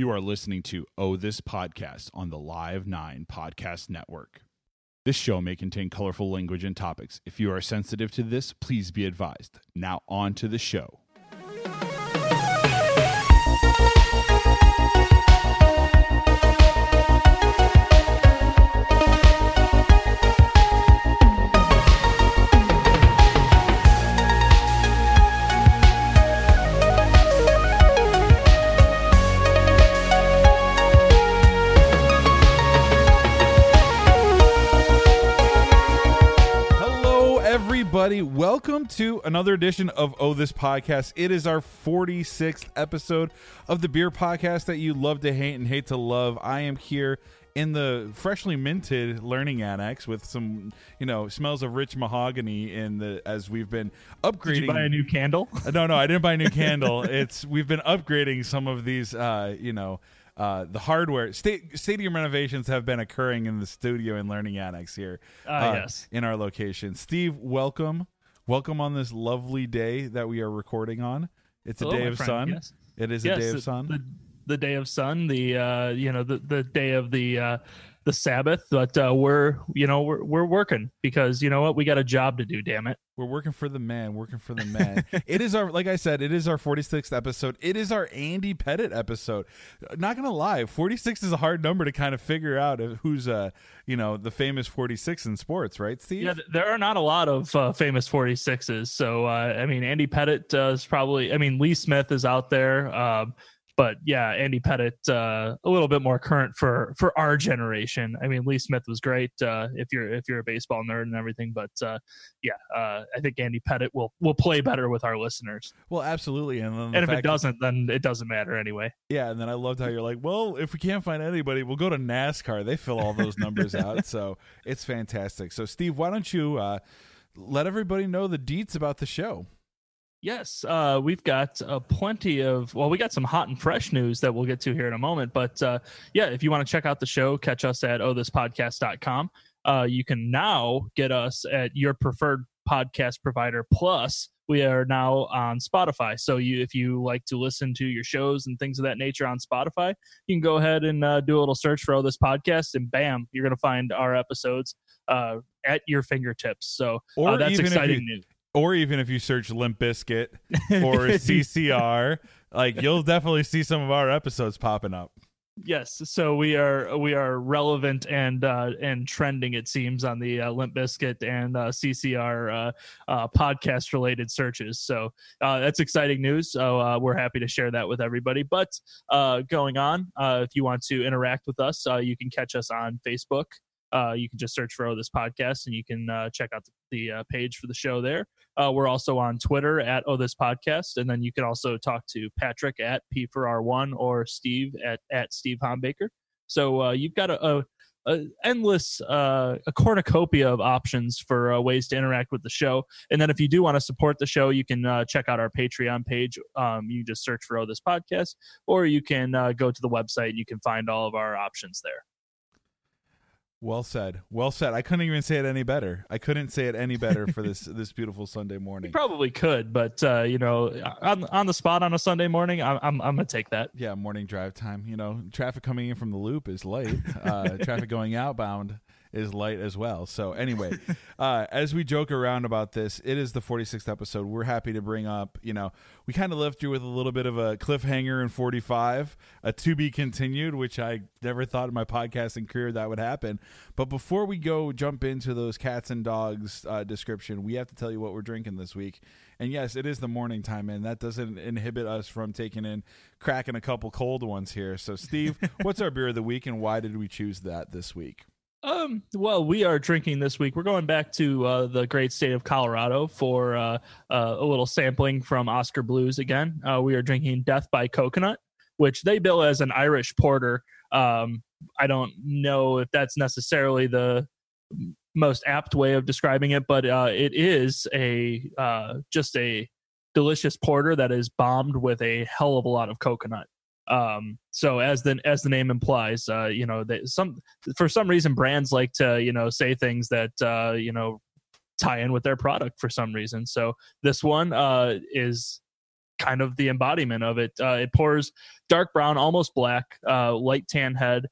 You are listening to Oh This Podcast on the Live 9 Podcast Network. This show may contain colorful language and topics. If you are sensitive to this, please be advised. Now, on to the show. Everybody. Welcome to another edition of Oh This Podcast. It is our 46th episode of the beer podcast that you love to hate and hate to love. I am here in the freshly minted learning annex with some, you know, smells of rich mahogany in the as we've been upgrading. Did you buy a new candle? Uh, no, no, I didn't buy a new candle. It's we've been upgrading some of these, uh, you know, uh, the hardware. Sta- stadium renovations have been occurring in the studio and learning annex here. Ah, yes. in our location. Steve, welcome, welcome on this lovely day that we are recording on. It's a day of friend. sun. Yes. It is Yes, a day of sun. The, the day of sun, the uh, you know, the, the day of the uh, the Sabbath. But uh, we're you know we're we're working because you know what we got a job to do. Damn it. We're working for the man, working for the man. it is our, like I said, it is our 46th episode. It is our Andy Pettitte episode. Not gonna lie, 46 is a hard number to kind of figure out who's, uh, you know, the famous 46 in sports, right, Steve? Yeah, there are not a lot of uh, famous 46s. So uh, I mean, Andy Pettitte uh, is probably. I mean, Lee Smith is out there. Um, but yeah, Andy Pettitte uh, a little bit more current for for our generation. I mean, Lee Smith was great uh, if you're if you're a baseball nerd and everything. But uh, yeah, uh, I think Andy Pettitte will will play better with our listeners. Well, absolutely. And And if it doesn't, then it doesn't matter anyway. Yeah, and then I loved how you're like, well, if we can't find anybody, we'll go to NASCAR. They fill all those numbers out, so it's fantastic. So, Steve, why don't you uh, let everybody know the deets about the show? Yes, uh, we've got uh, plenty of. Well, we got some hot and fresh news that we'll get to here in a moment. But uh, yeah, if you want to check out the show, catch us at ohthispodcast.com. Uh, you can now get us at your preferred podcast provider. Plus, we are now on Spotify. So you, if you like to listen to your shows and things of that nature on Spotify, you can go ahead and uh, do a little search for Oh This Podcast, and bam, you're going to find our episodes uh, at your fingertips. So uh, that's exciting you- news. Or even if you search Limp Bizkit or CCR, like you'll definitely see some of our episodes popping up. Yes, so we are we are relevant and uh, and trending it seems on the uh, Limp Bizkit and uh, CCR uh, uh, podcast related searches. So uh, that's exciting news. So uh, we're happy to share that with everybody. But uh, going on, uh, if you want to interact with us, uh, you can catch us on Facebook. Uh, you can just search for oh, this podcast and you can uh, check out the, the uh, page for the show there. Uh, we're also on Twitter at Oh This Podcast, and then you can also talk to Patrick at P for R1 or Steve at at Steve Hombaker. So uh, you've got a, a, a endless uh, a cornucopia of options for ways to interact with the show. And then if you do want to support the show, you can check out our Patreon page. Um, you just search for Oh This Podcast, or you can go to the website. You can find all of our options there. Well said. Well said. I couldn't even say it any better. I couldn't say it any better for this this beautiful Sunday You morning. probably could, but uh, you know, on on the spot on a Sunday morning, I'm I'm, I'm gonna take that. Yeah, morning drive time. You know, traffic coming in from the loop is light. Uh, traffic going outbound is light as well. So anyway, uh, as we joke around about this, it is the 46th episode. We're happy to bring up. You know, we kind of left you with a little bit of a cliffhanger in 45, a to be continued, which I never thought in my podcasting career that would happen. But before we go jump into those cats and dogs uh, description, we have to tell you what we're drinking this week. And yes, it is the morning time, and that doesn't inhibit us from taking in cracking a couple cold ones here. So, Steve, what's our beer of the week, and why did we choose that this week? Um, well, we are drinking this week. We're going back to uh, the great state of Colorado for uh, uh, a little sampling from Oskar Blues again. Uh, we are drinking Death by Coconut, which they bill as an Irish porter. Um, I don't know if that's necessarily the most apt way of describing it, but uh, it is a uh, just a delicious porter that is bombed with a hell of a lot of coconut. Um, so as the as the name implies, uh, you know, they, some for some reason brands like to you know say things that uh, you know tie in with their product for some reason. So this one uh, is kind of the embodiment of it. Uh, it pours dark brown, almost black, uh, light tan head,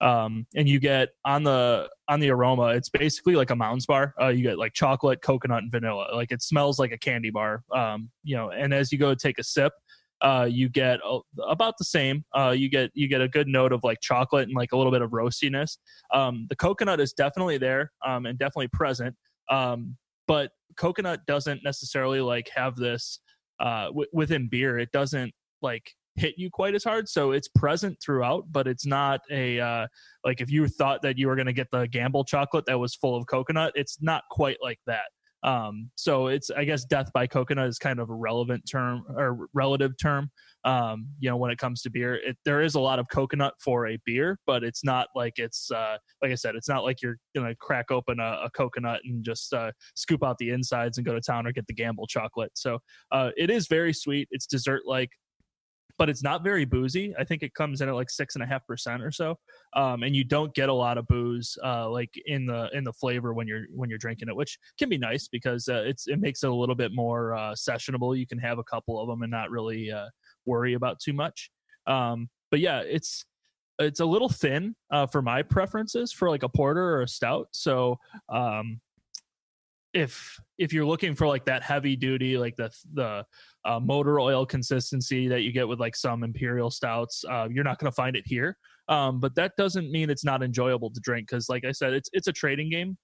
um, and you get on the on the aroma. It's basically like a Mounds bar. Uh, you get like chocolate, coconut, and vanilla. Like it smells like a candy bar. Um, you know, and as you go take a sip, uh, you get about the same. Uh, you get you get a good note of like chocolate and like a little bit of roastiness. Um, the coconut is definitely there um, and definitely present. Um, but coconut doesn't necessarily like have this uh, w- within beer. It doesn't like hit you quite as hard. So it's present throughout, but it's not a uh, like if you thought that you were going to get the gamble chocolate that was full of coconut, it's not quite like that. Um, so it's I guess death by coconut is kind of a relevant term or relative term. Um, you know, when it comes to beer, it, there is a lot of coconut for a beer, but it's not like it's uh, like I said, it's not like you're gonna crack open a, a coconut and just uh, scoop out the insides and go to town or get the gamble chocolate. So uh, it is very sweet. It's dessert like but it's not very boozy. I think it comes in at like six and a half percent or so, um, and you don't get a lot of booze uh, like in the in the flavor when you're when you're drinking it, which can be nice because uh, it's it makes it a little bit more uh, sessionable. You can have a couple of them and not really uh, worry about too much. Um, but yeah, it's it's a little thin uh, for my preferences for like a porter or a stout. So um, if if you're looking for like that heavy duty like the the uh, motor oil consistency that you get with like some imperial stouts uh, you're not going to find it here. Um, but that doesn't mean it's not enjoyable to drink because like i said it's it's a trading game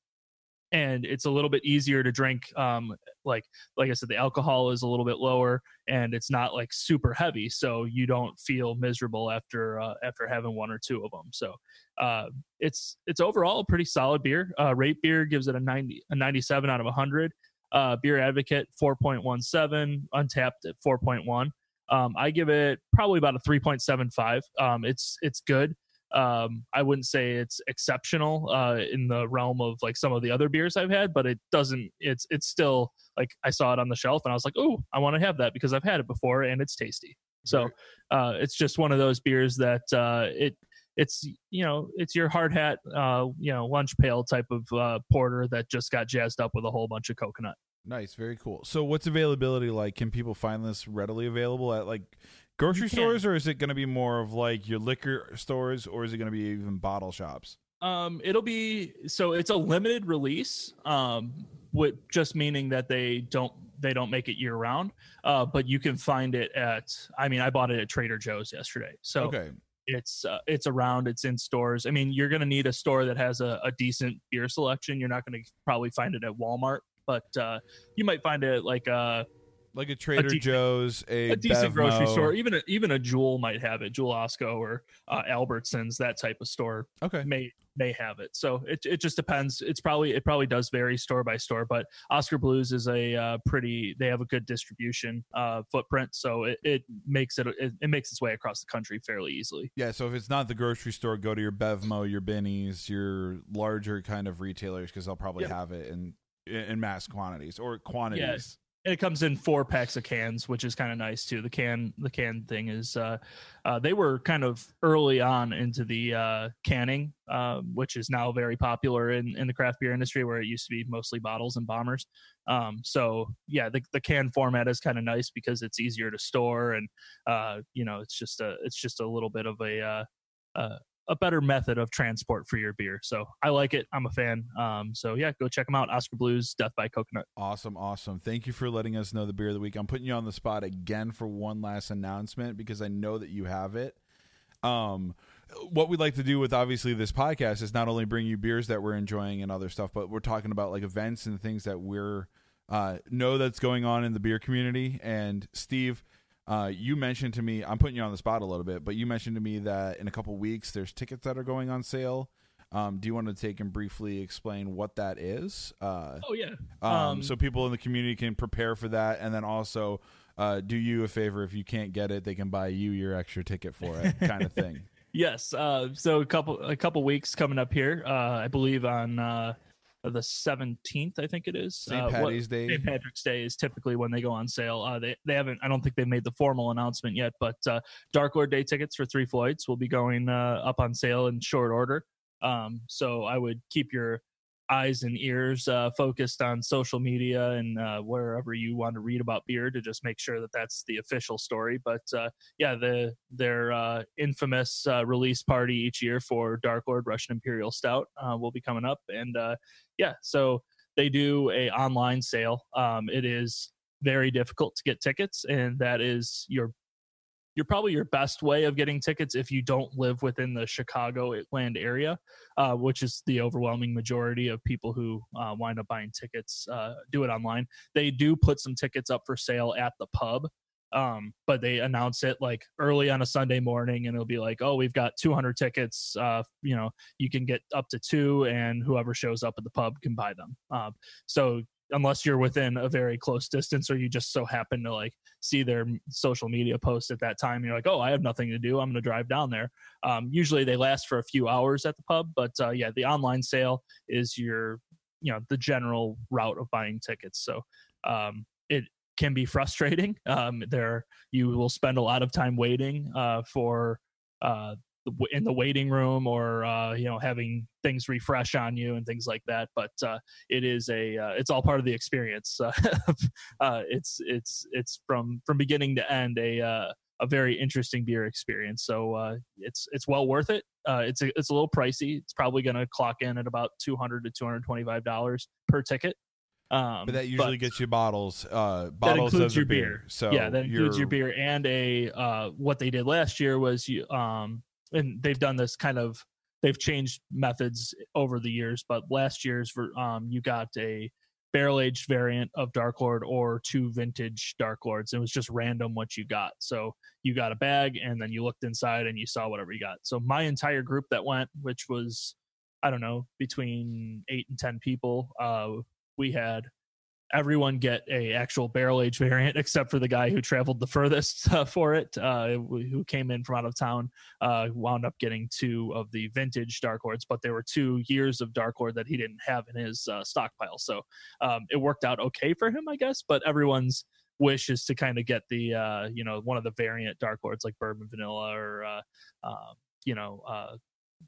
and it's a little bit easier to drink um like like i said the alcohol is a little bit lower and it's not like super heavy so you don't feel miserable after uh, after having one or two of them so uh it's it's overall a pretty solid beer. Uh rate beer gives it a 90 a 97 out of 100 uh beer advocate 4.17 Untappd at 4.1 um i give it probably about a 3.75 um it's it's good um, I wouldn't say it's exceptional uh, in the realm of like some of the other beers I've had, but it doesn't. It's it's still like I saw it on the shelf and I was like, oh, I want to have that because I've had it before and it's tasty. So uh, it's just one of those beers that uh, it it's you know it's your hard hat uh, you know lunch pail type of uh, porter that just got jazzed up with a whole bunch of coconut. Nice, very cool. So, what's availability like? Can people find this readily available at like grocery stores, or is it going to be more of like your liquor stores, or is it going to be even bottle shops? Um, it'll be so it's a limited release. Um, with just meaning that they don't they don't make it year round. Uh, but you can find it at. I mean, I bought it at Trader Joe's yesterday. So okay, it's uh, it's around it's in stores i mean you're going to need a store that has a, a decent beer selection you're not going to probably find it at walmart but uh, you might find it like uh, like a Trader decent- Joe's, a, a decent grocery store. Even a, even a jewel might have it. Jewel osco or uh, albertsons that type of store Okay, may may have it. So it, it just depends. It's probably it probably does vary store by store but oskar blues is a uh, pretty they have a good distribution uh, footprint. So it, it makes it, it it makes its way across the country fairly easily. Yeah. So if it's not the grocery store, go to your Bevmo, your Binny's, your larger kind of retailers because they'll probably Yep. have it in in mass quantities or quantities. And it comes in four packs of cans which is kind of nice too. The can the can thing is uh, uh they were kind of early on into the uh canning um which is now very popular in in the craft beer industry where it used to be mostly bottles and bombers. Um so yeah the, the can format is kind of nice because it's easier to store and uh you know it's just a it's just a little bit of a uh, uh a better method of transport for your beer. So I like it. I'm a fan. Um, so yeah, go check them out. Oskar Blues, Death by Coconut. Awesome, awesome. Thank you for letting us know the beer of the week. I'm putting you on the spot again for one last announcement because I know that you have it. Um, what we'd like to do with obviously this podcast is not only bring you beers that we're enjoying and other stuff, but we're talking about like events and things that we're uh, know that's going on in the beer community. And Steve, uh, you mentioned to me, I'm putting you on the spot a little bit, but you mentioned to me that in a couple weeks there's tickets that are going on sale. Um, do you want to take and briefly explain what that is? Uh, Oh yeah. um, Um, so people in the community can prepare for that, and then also uh, do you a favor if you can't get it, they can buy you your extra ticket for it, kind of thing. Yes. Uh, so a couple a couple weeks coming up here. Uh, I believe on uh, the seventeenth. I think it is. St. Uh, Patty's Day. St. Patrick's Day is typically when they go on sale. Uh, they they haven't. I don't think they've made the formal announcement yet. But uh, Dark Lord Day tickets for Three Floyds will be going uh, up on sale in short order. Um, so I would keep your eyes and ears uh, focused on social media and uh, wherever you want to read about beer to just make sure that that's the official story. But uh, yeah, the their uh, infamous uh, release party each year for Dark Lord Russian Imperial Stout uh, will be coming up, and yeah, so they do a online sale. Um, it is very difficult to get tickets, and that is your you're probably your best way of getting tickets if you don't live within the Chicago land area, uh, which is the overwhelming majority of people who uh, wind up buying tickets uh, do it online. They do put some tickets up for sale at the pub, um, but they announce it like early on a Sunday morning, and it'll be like, "Oh, we've got 200 tickets. Uh, you know, you can get up to two, and whoever shows up at the pub can buy them." Um, so unless you're within a very close distance or you just so happen to like see their social media post at that time you're like oh i have nothing to do. I'm going to drive down there. Um, usually they last for a few hours at the pub but uh, yeah the online sale is your you know the general route of buying tickets. So um, it can be frustrating. Um, there you will spend a lot of time waiting uh, for uh, in the waiting room or uh, you know having things refresh on you and things like that but uh, it is a uh, it's all part of the experience uh, it's it's it's from from beginning to end a uh, a very interesting beer experience so uh, it's it's well worth it it's a, it's a little pricey it's probably going to clock in at about 200 to 225 dollars per ticket um, but that usually gets you bottles, uh, bottles that includes of your beer. beer. So yeah, that includes your beer and a uh, what they did last year was you um and they've done this kind of they've changed methods over the years but last year's um you got a barrel aged variant of dark lord or two vintage dark lords. It was just random what you got. So you got a bag and then you looked inside and you saw whatever you got. So my entire group that went which was i don't know between eight and ten people uh we had everyone get a actual barrel age variant except for the guy who traveled the furthest uh, for it uh, who came in from out of town uh, wound up getting two of the vintage dark lords but there were two years of dark lord that he didn't have in his uh, stockpile. So um, it worked out okay for him i guess but everyone's wish is to kind of get the uh, you know one of the variant dark lords like bourbon vanilla or uh, um, you know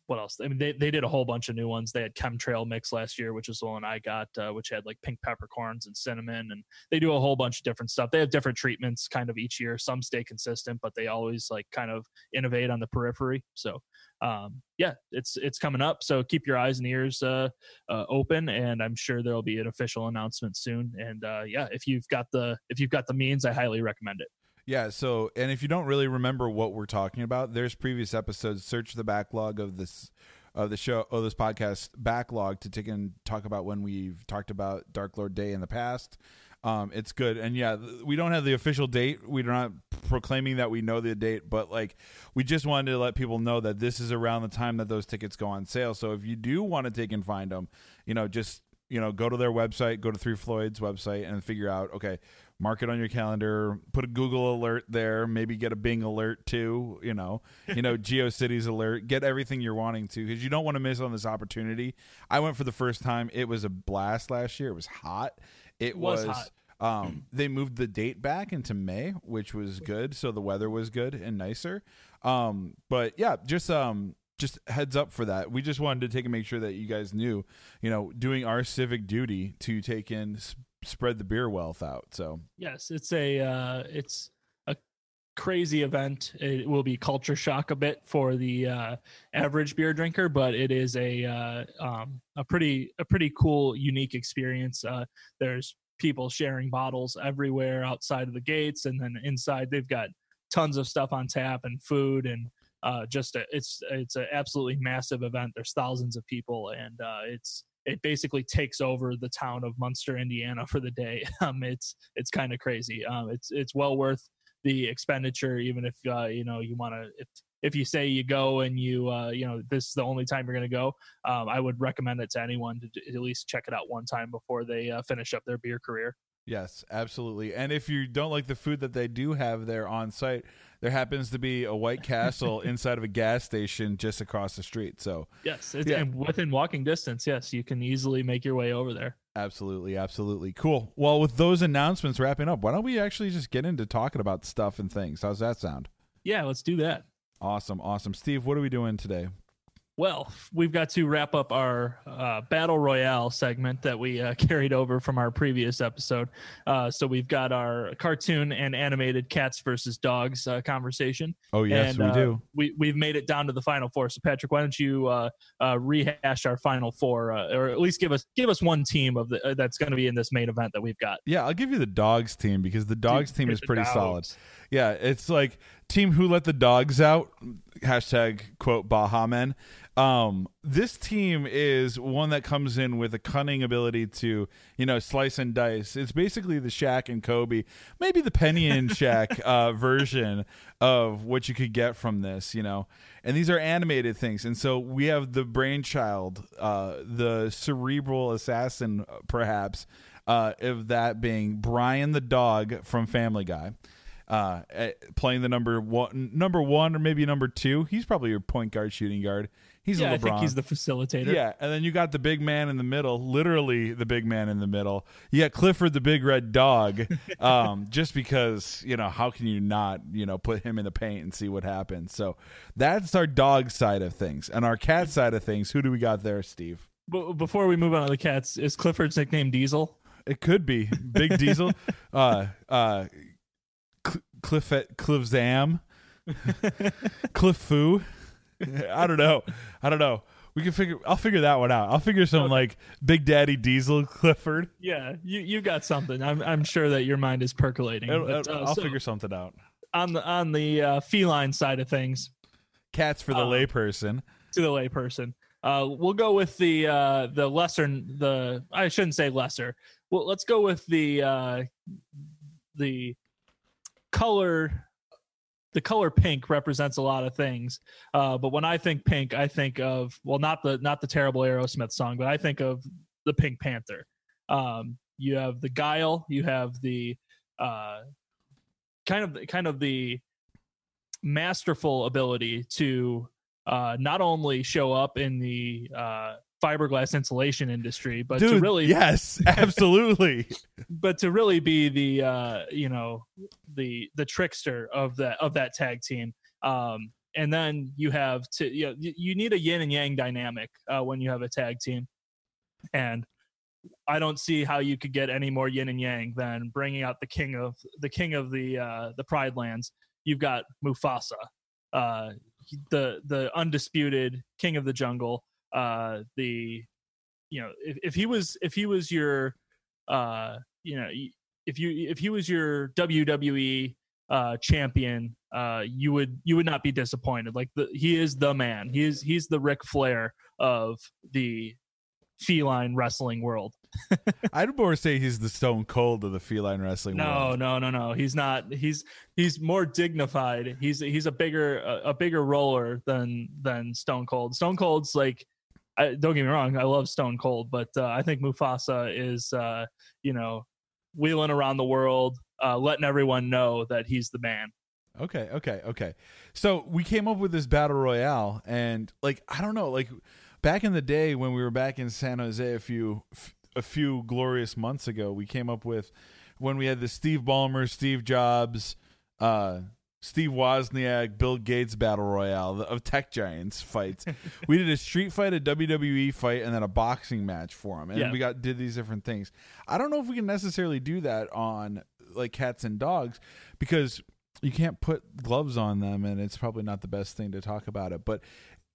what else? I mean, they, they did a whole bunch of new ones. They had chemtrail mix last year, which is the one I got, uh, which had like pink peppercorns and cinnamon, and they do a whole bunch of different stuff. They have different treatments kind of each year. Some stay consistent, but they always like kind of innovate on the periphery. So, um, yeah, it's it's coming up. So keep your eyes and ears uh, uh, open, and I'm sure there'll be an official announcement soon. And uh, yeah, if you've got the if you've got the means, I highly recommend it. Yeah. So, and if you don't really remember what we're talking about, there's previous episodes. Search the backlog of this of the show of this podcast backlog to take and talk about when we've talked about Dark Lord Day in the past. Um, it's good, and yeah, we don't have the official date. We're not proclaiming that we know the date, but like we just wanted to let people know that this is around the time that those tickets go on sale. So if you do want to take and find them, you know, just you know, go to their website, go to Three Floyd's website, and figure out okay mark it on your calendar put a google alert there maybe get a bing alert too you know you know geocities alert get everything you're wanting to because you don't want to miss on this opportunity i went for the first time it was a blast last year it was hot it, it was, was hot. Um, they moved the date back into May, which was good. So the weather was good and nicer. Um, but yeah, just um, just heads up for that. We just wanted to take and make sure that you guys knew, you know, doing our civic duty to take in spread the beer wealth out. So yes, it's a uh, it's a crazy event. It will be culture shock a bit for the uh, average beer drinker, but it is a uh, um, a pretty a pretty cool, unique experience. Uh, there's people sharing bottles everywhere outside of the gates, and then inside they've got tons of stuff on tap and food and uh, just a, it's it's an absolutely massive event. There's thousands of people, and uh, it's it basically takes over the town of Munster, Indiana for the day. Um, it's it's kind of crazy. Um, it's it's well worth the expenditure, even if uh, you know you want to. If if you say you go and you uh, you know this is the only time you're going to go, um, I would recommend it to anyone to, at least check it out one time before they uh, finish up their beer career. Yes, absolutely. And if you don't like the food that they do have there on site, there happens to be a White Castle inside of a gas station just across the street. So yes, it's yeah. within walking distance. Yes, you can easily make your way over there. Absolutely, absolutely. Cool. Well, with those announcements wrapping up, why don't we actually just get into talking about stuff and things? How's that sound? Yeah, let's do that. Awesome, awesome. Steve, what are we doing today? Well, we've got to wrap up our uh, battle royale segment that we uh, carried over from our previous episode. Uh, so we've got our cartoon and animated cats versus dogs uh, conversation. Oh yes, and, we uh, do. We we've made it down to the final four. So Patrick, why don't you uh, uh, rehash our final four, uh, or at least give us give us one team of the uh, that's going to be in this main event that we've got. Yeah, I'll give you the dogs team because the dogs team is pretty dogs. solid. Yeah, it's like team who let the dogs out. Hashtag quote Baha Men. Um, this team is one that comes in with a cunning ability to, you know, slice and dice. It's basically the Shaq and Kobe, maybe the Penny and Shaq uh, version of what you could get from this, you know. And these are animated things, and so we have the brainchild, uh, the cerebral assassin, perhaps, uh, of that being Brian the dog from Family Guy uh, eh, playing the number one, number one, or maybe number two. He's probably your point guard, shooting guard. He's Yeah, a I think he's the facilitator. yeah, and then you got the big man in the middle, literally the big man in the middle. You got Clifford the big red dog, um, just because you know how can you not you know put him in the paint and see what happens? So that's our dog side of things, and our cat side of things. Who do we got there, Steve? But before we move on to the cats, is Clifford's nickname Diesel? It could be Big Diesel, uh, uh, Cl- Cliff Cliffzam, Cliffu. I don't know. I don't know. We can figure. I'll figure that one out. I'll figure some Okay. like Big Daddy Diesel Clifford. Yeah, you you got something. I'm I'm sure that your mind is percolating. I'll, But, uh, I'll so figure something out. on the on the uh, feline side of things Cats for the Uh, layperson. to the layperson. Uh, we'll go with the uh, the lesser the I shouldn't say lesser. Well, let's go with the uh, the color. The color pink represents a lot of things, uh, but when I think pink, I think of well, not the not the terrible Aerosmith song, but I think of the Pink Panther. Um, you have the guile, you have the uh, kind of kind of the masterful ability to uh, not only show up in the uh, fiberglass insulation industry, but Dude, to really, yes, absolutely. but to really be the uh, you know the the trickster of that of that tag team. Um, and then you have to you, know, you you need a yin and yang dynamic uh, when you have a tag team, and I don't see how you could get any more yin and yang than bringing out the king of the king of the uh, the Pride Lands. You've got Mufasa, uh, the the undisputed king of the jungle. Uh, the you know if, if he was if he was your uh, you know if you if he was your WWE uh, champion, uh, you would you would not be disappointed. Like the, he is the man. He is he's the Ric Flair of the feline wrestling world. I'd more say he's the Stone Cold of the feline wrestling No, world. no, no, no. He's not. He's he's more dignified. He's he's a bigger a, a bigger roller than than Stone Cold. Stone Cold's like. I, don't get me wrong. I love Stone Cold, but uh, I think Mufasa is, uh, you know, wheeling around the world, uh, letting everyone know that he's the man. Okay, okay, okay. So we came up with this battle royale, and like I don't know, like back in the day when we were back in San Jose a few a few glorious months ago, we came up with when we had the Steve Ballmer, Steve Jobs, uh, Steve Wozniak, Bill Gates battle royale of tech giants fights. we did a street fight, a WWE fight, and then a boxing match for them, and Yeah. we got did these different things. I don't know if we can necessarily do that on like cats and dogs because you can't put gloves on them and it's probably not the best thing to talk about it but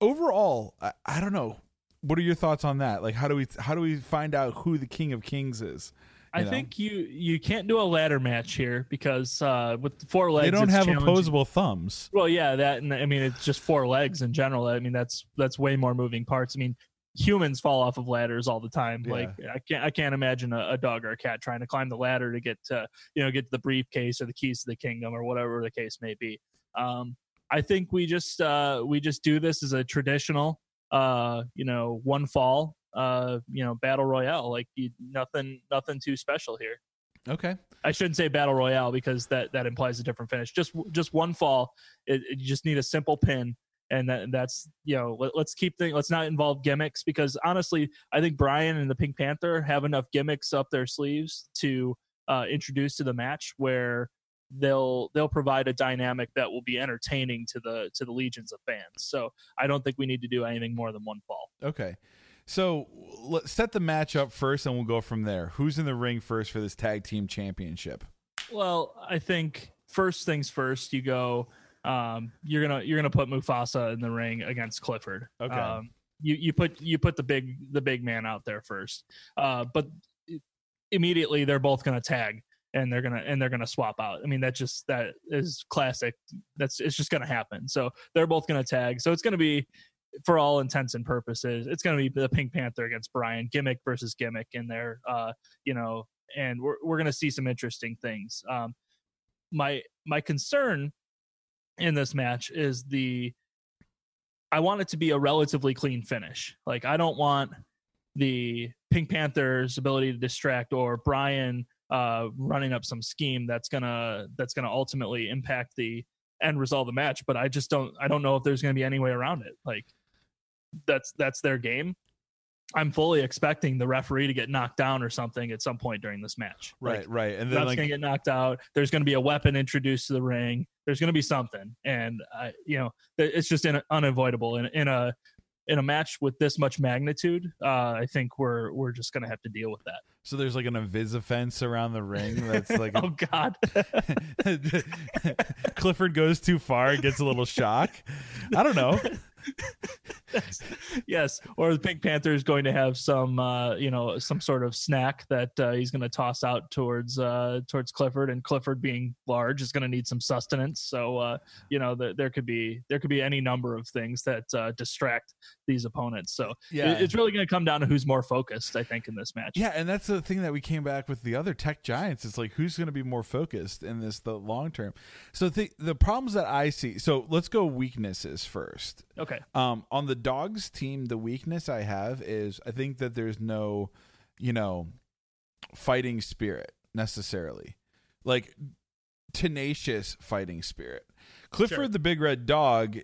overall I, I don't know what are your thoughts on that like how do we how do we find out who the king of kings is I know? think you you can't do a ladder match here because uh, with the four legs, they don't have opposable thumbs Well, yeah, that and I mean it's just four legs in general. I mean that's that's way more moving parts. I mean humans fall off of ladders all the time. Yeah. Like I can't I can't imagine a, a dog or a cat trying to climb the ladder to get to you know get to the briefcase or the keys to the kingdom or whatever the case may be. Um, I think we just uh, we just do this as a traditional uh, you know one fall uh, you know battle royale. Like you, nothing nothing too special here. okay I shouldn't say battle royale because that that implies a different finish. Just just one fall. It, it- you just need a simple pin, and that, that's you know let, let's keep things. Let's not involve gimmicks because honestly, I think Brian and the Pink Panther have enough gimmicks up their sleeves to uh, introduce to the match where they'll they'll provide a dynamic that will be entertaining to the to the legions of fans. So I don't think we need to do anything more than one fall. Okay. So let's set the match up first and we'll go from there. Who's in the ring first for this tag team championship? Well, I think first things first, you go um, you're gonna you're gonna put Mufasa in the ring against Clifford. Okay. Um, you you put you put the big the big man out there first. Uh, but immediately they're both gonna tag and they're gonna and they're gonna swap out. I mean that just that is classic. That's it's just gonna happen. So they're both gonna tag. So it's gonna be for all intents and purposes, it's going to be the Pink Panther against Brian, gimmick versus gimmick in there. Uh, you know, and we're we're going to see some interesting things. Um, my my concern in this match is the I want it to be a relatively clean finish. Like I don't want the Pink Panther's ability to distract or Brian uh, running up some scheme that's gonna that's gonna ultimately impact the end result of the match. But I just don't I don't know if there's gonna be any way around it. Like that's that's their game. I'm fully expecting the referee to get knocked down or something at some point during this match. Right, like, right. And then ref's like gonna get knocked out. There's gonna be a weapon introduced to the ring. There's gonna be something, and I, you know, it's just in, unavoidable in, in a in a match with this much magnitude. Uh, I think we're we're just gonna have to deal with that. so there's like an invis fence around the ring that's like Oh God, Clifford goes too far, gets a little shock. I don't know. yes. Or the Pink Panther is going to have some, uh, you know, some sort of snack that uh, he's going to toss out towards uh, towards Clifford, and Clifford being large is going to need some sustenance. So, uh, you know, the, there could be there could be any number of things that uh, distract these opponents. So, Yeah. it- it's really going to come down to who's more focused. I think in this match. Yeah, and that's the thing that we came back with the other tech giants. It's like who's going to be more focused in this the long term. So the the problems that I see. So let's go weaknesses first. Okay. Um, on the dogs team, the weakness I have is I think that there's no, you know, fighting spirit necessarily, like tenacious fighting spirit. Clifford Sure. the big red dog,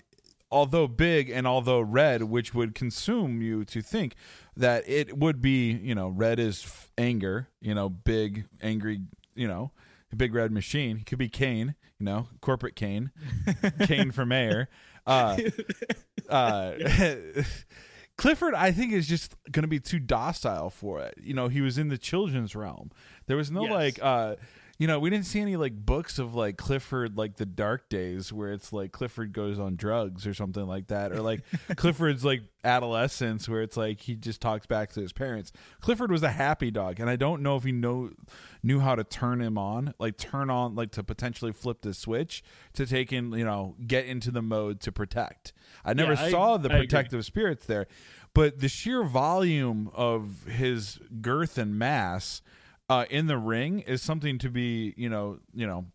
although big and although red, which would consume you to think that it would be, you know, red is f- anger, you know, big angry, you know, big red machine. He could be Kane, you know, corporate Kane, Kane for mayor. Uh, uh, Clifford, I think, is just going to be too docile for it. You know, he was in the children's realm. There was no Yes. like, uh, you know, we didn't see any like books of like Clifford, like the dark days where it's like Clifford goes on drugs or something like that, or like Clifford's like adolescence where it's like he just talks back to his parents. Clifford was a happy dog, and I don't know if he know knew how to turn him on, like turn on, like to potentially flip the switch to take in, you know, get into the mode to protect. I never Yeah, saw the I agree. protective spirits there, but the sheer volume of his girth and mass uh, in the ring is something to be, you know, you know.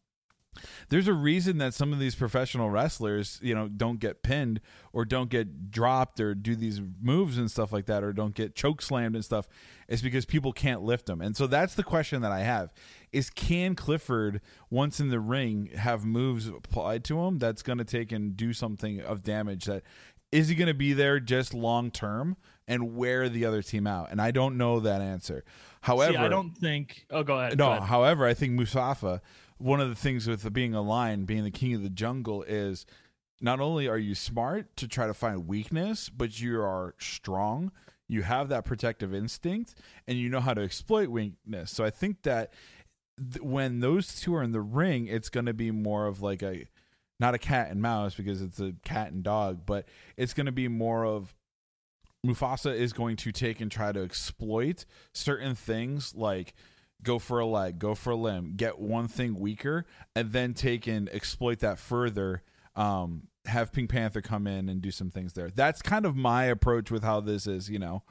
There's a reason that some of these professional wrestlers, you know, don't get pinned or don't get dropped or do these moves and stuff like that or don't get choke slammed and stuff. It's because people can't lift them. And so that's the question that I have is can Clifford once in the ring have moves applied to him that's going to take and do something of damage that is he going to be there just long term and wear the other team out? And I don't know that answer. However, See, I don't think. Oh, go ahead. no, go ahead. however, I think Mufasa, one of the things with being a lion, being the king of the jungle, is not only are you smart to try to find weakness, but you are strong. You have that protective instinct, and you know how to exploit weakness. So I think that th- when those two are in the ring, it's going to be more of like a not a cat and mouse because it's a cat and dog, but it's going to be more of Mufasa is going to take and try to exploit certain things like go for a leg, go for a limb, get one thing weaker, and then take and exploit that further. Um, have Pink Panther come in and do some things there. That's kind of my approach with how this is. You know,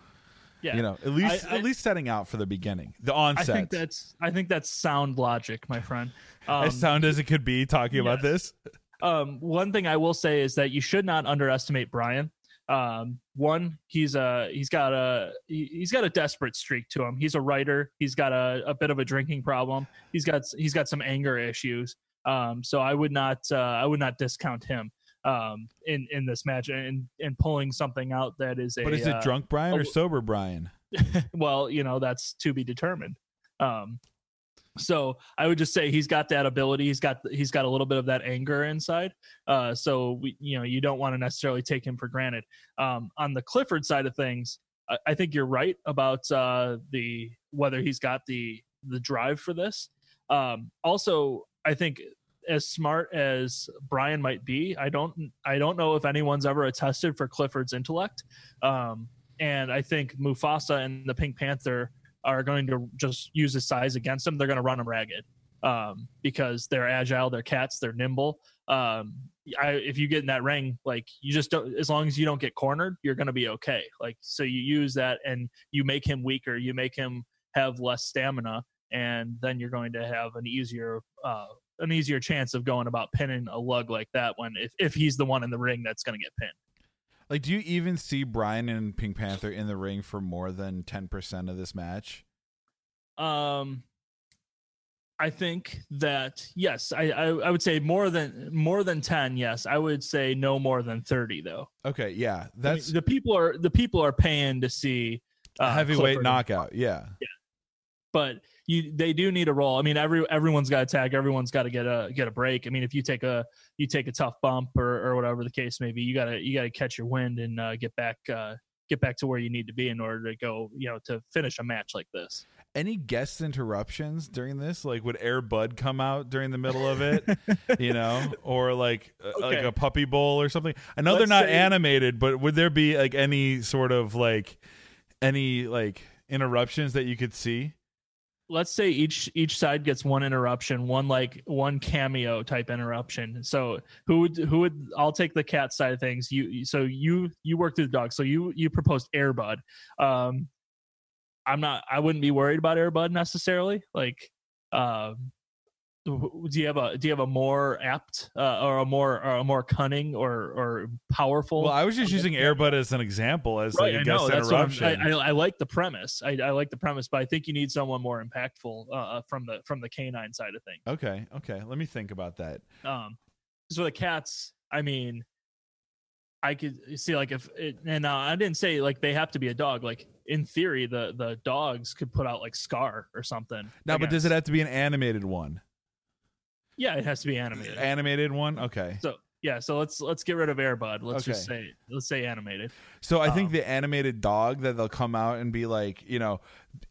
yeah. you know, at least I- at least setting out for the beginning, the onset. I think that's. I think that's sound logic, my friend. Um, as sound as it could be talking about this. um, one thing I will say is that you should not underestimate Brian. Um, one, he's a he's got a he- he's got a desperate streak to him. He's a writer. He's got a, a bit of a drinking problem. He's got he's got some anger issues. Um, so I would not uh, I would not discount him um, in in this match and and pulling something out that is a But is it uh, drunk Brian or oh, sober Brian? well, you know that's to be determined. Um, So I would just say he's got that ability. He's got he's got a little bit of that anger inside. Uh, so we, you know, you don't want to necessarily take him for granted. Um, on the Clifford side of things, I, I think you're right about uh, the whether he's got the the drive for this. Um, also, I think as smart as Brian might be, I don't I don't know if anyone's ever attested for Clifford's intellect. Um, and I think Mufasa and the Pink Panther are going to just use his size against him. They're going to run him ragged um, because they're agile, they're cats, they're nimble. Um, I, if you get in that ring, like you just don't, as long as you don't get cornered, you're going to be okay. Like, so you use that and you make him weaker, you make him have less stamina, and then you're going to have an easier, uh, an easier chance of going about pinning a lug like that when if, if he's the one in the ring that's going to get pinned. Like, do you even see Brian and Pink Panther in the ring for more than ten percent of this match? Um, I think that yes, I, I, I would say more than more than ten. Yes, I would say no more than thirty though. Okay, yeah, I mean, that's the people are the people are paying to see a uh, heavyweight Clifford. knockout. Yeah. yeah, but you they do need a roll. I mean, every everyone's got to tag. Everyone's got to get a get a break. I mean, if you take a you take a tough bump or, or whatever the case may be, you gotta you gotta catch your wind and uh, get back uh, get back to where you need to be in order to go you know to finish a match like this. any guest interruptions during this? Like, would Air Bud come out during the middle of it? you know, or like uh, like a puppy bowl or something? I know they're not say- animated, but would there be like any sort of like any like interruptions that you could see? Let's say each each side gets one interruption, one like one cameo type interruption. So who would who would I'll take the cat side of things. You so you you work through the dog. So you you proposed Airbud. Um I'm not I wouldn't be worried about Airbud necessarily. Like um do you have a do you have a more apt uh, or a more or a more cunning or or powerful Well, I was just using Air Bud as an example as like Right, a I guest know. That's what I'm, interruption. I, I, I like the premise. I, I like the premise, but I think you need someone more impactful uh, uh, from the from the canine side of things. okay, okay, let me think about that. Um, so the cats, I mean, I could see like if it, and uh, I didn't say like they have to be a dog. Like in theory, the the dogs could put out like Scar or something. Now, but does it have to be an animated one? Yeah, it has to be animated. Animated one? Okay. So yeah, so let's let's get rid of Airbud. Let's just say let's say animated. So I think Um, the animated dog that they'll come out and be like, you know,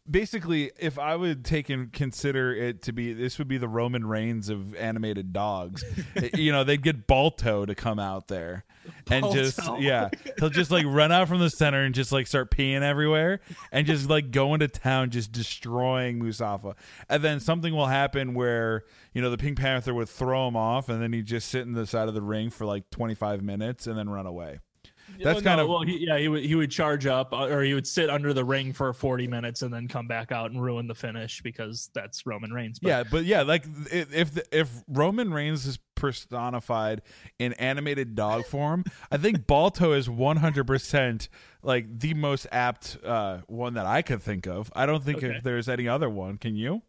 basically, if I would take and consider it to be, this would be the Roman Reigns of animated dogs. you know, they'd get Balto to come out there and just, yeah, he'll just like run out from the center and just like start peeing everywhere and just like go into town, just destroying Mufasa. And then something will happen where, you know, the Pink Panther would throw him off and then he'd just sit in the side of the ring for like 25 minutes and then run away. That's Well, kind no, of- well. He, yeah, he would he would charge up, uh, or he would sit under the ring for forty minutes and then come back out and ruin the finish because that's Roman Reigns. But yeah, but yeah, like if the, if Roman Reigns is personified in animated dog form, I think Balto is one hundred percent like the most apt uh, one that I could think of. I don't think Okay. if there's any other one. Can you?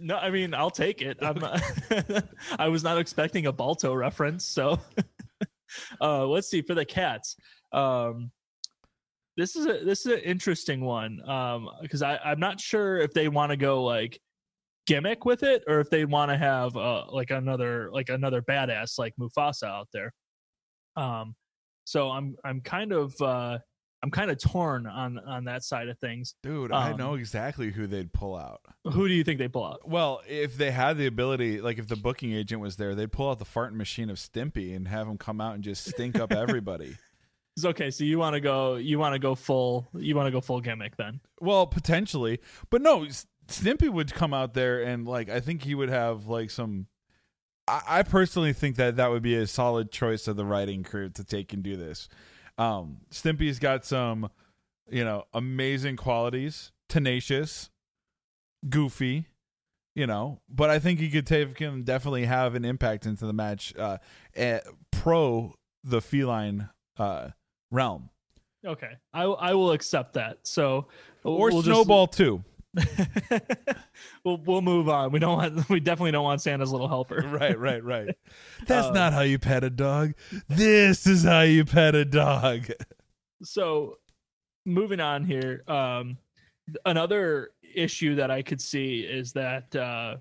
no, I mean I'll take it. I was not expecting a Balto reference, so uh, let's see for the cats. Um, this is a this is an interesting one because I I'm not sure if they want to go like gimmick with it or if they want to have uh, like another like another badass like Mufasa out there. Um, so I'm I'm kind of uh, I'm kind of torn on on that side of things. Dude, I Um, know exactly who they'd pull out. Who do you think they pull out? Well, if they had the ability, like if the booking agent was there, they'd pull out the farting machine of Stimpy and have him come out and just stink up everybody. It's okay. So you want to go you want to go full you want to go full gimmick then? Well, potentially, but no. S- Stimpy would come out there and like I think he would have like some. I, I personally think that that would be a solid choice of the writing crew to take and do this. Um, Stimpy's got some, you know, amazing qualities, tenacious, goofy, you know, but I think he could take can definitely have an impact into the match, uh, eh, pro the feline uh realm Okay, I I will accept that. So or we'll just- Snowball too. we'll we'll move on. We don't want we definitely don't want Santa's little helper. right, right, right. That's Um, not how you pet a dog. This is how you pet a dog. So moving on here, um, another issue that I could see is that uh,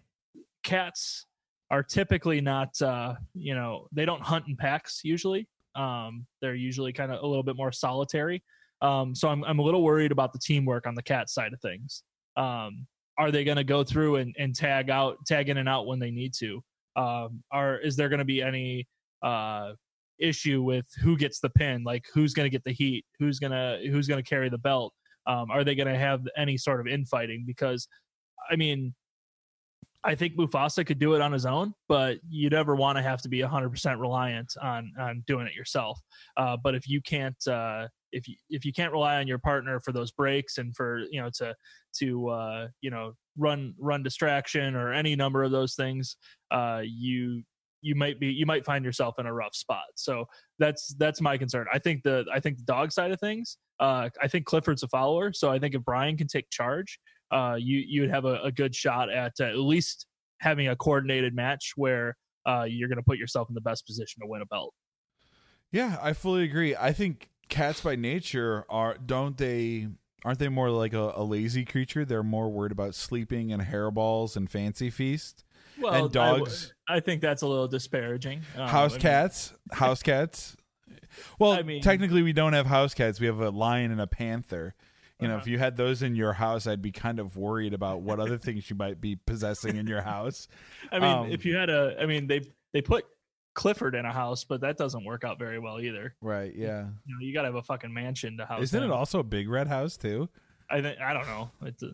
cats are typically not, uh, you know, they don't hunt in packs usually. Um, they're usually kind of a little bit more solitary. Um, so I'm I'm a little worried about the teamwork on the cat side of things. Um, are they going to go through and, and tag out, tag in and out when they need to? Um, are is there going to be any uh, issue with who gets the pin? Like who's going to get the heat? Who's gonna who's going to carry the belt? Um, are they going to have any sort of infighting? Because, I mean, I think Mufasa could do it on his own, but you never want to have to be 100% reliant on on doing it yourself. Uh, but if you can't, uh, if you if you can't rely on your partner for those breaks and for you know to to uh, you know run run distraction or any number of those things, uh, you you might be you might find yourself in a rough spot. So that's that's my concern. I think the I think the dog side of things. Uh, I think Clifford's a follower, so I think if Brian can take charge, uh, you you would have a, a good shot at uh, at least having a coordinated match where uh, you're going to put yourself in the best position to win a belt. Yeah, I fully agree. I think cats by nature are don't they aren't they more like a, a lazy creature? They're more worried about sleeping and hairballs and fancy feast. Well, and dogs. I, I think that's a little disparaging. Um, house I mean, cats, house cats. Well, I mean- technically, we don't have house cats. We have a lion and a panther. You know, Uh-huh. if you had those in your house, I'd be kind of worried about what other things you might be possessing in your house. I mean, um, if you had a, I mean, they they put Clifford in a house, but that doesn't work out very well either. Right? Yeah. You know, you got to have a fucking mansion to house. Isn't it also a big red house too? I think I don't know. It's a,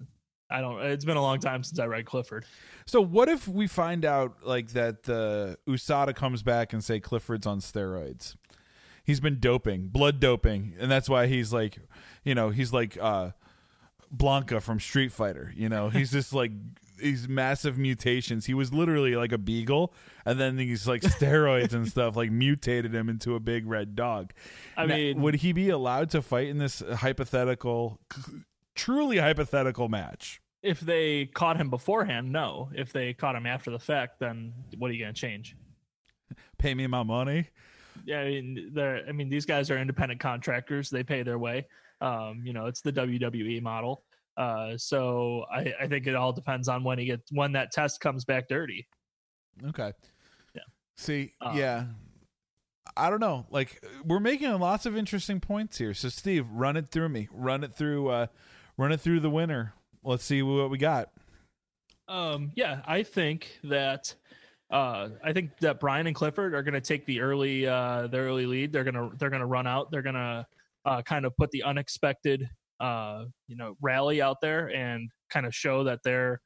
I don't. It's been a long time since I read Clifford. So what if we find out like that the USADA comes back and say Clifford's on steroids? He's been doping, blood doping, and that's why he's like, you know, he's like uh Blanka from Street Fighter, you know. He's just like these massive mutations. He was literally like a beagle and then these like steroids and stuff like mutated him into a big red dog. I Now, mean, would he be allowed to fight in this hypothetical truly hypothetical match? if they caught him beforehand, no. If they caught him after the fact, then what are you going to change? Pay me my money. Yeah, I mean, they're. I mean, these guys are independent contractors. They pay their way. Um, you know, it's the WWE model. Uh, so I, I think it all depends on when he gets when that test comes back dirty. Okay. Yeah. See, Um, yeah. I don't know. Like we're making lots of interesting points here. So Steve, run it through me. Run it through uh run it through the winner. Let's see what we got. Um, yeah, I think that uh, I think that Brian and Clifford are going to take the early uh, the early lead. They're gonna they're gonna run out. They're gonna uh, kind of put the unexpected uh, you know rally out there and kind of show that they're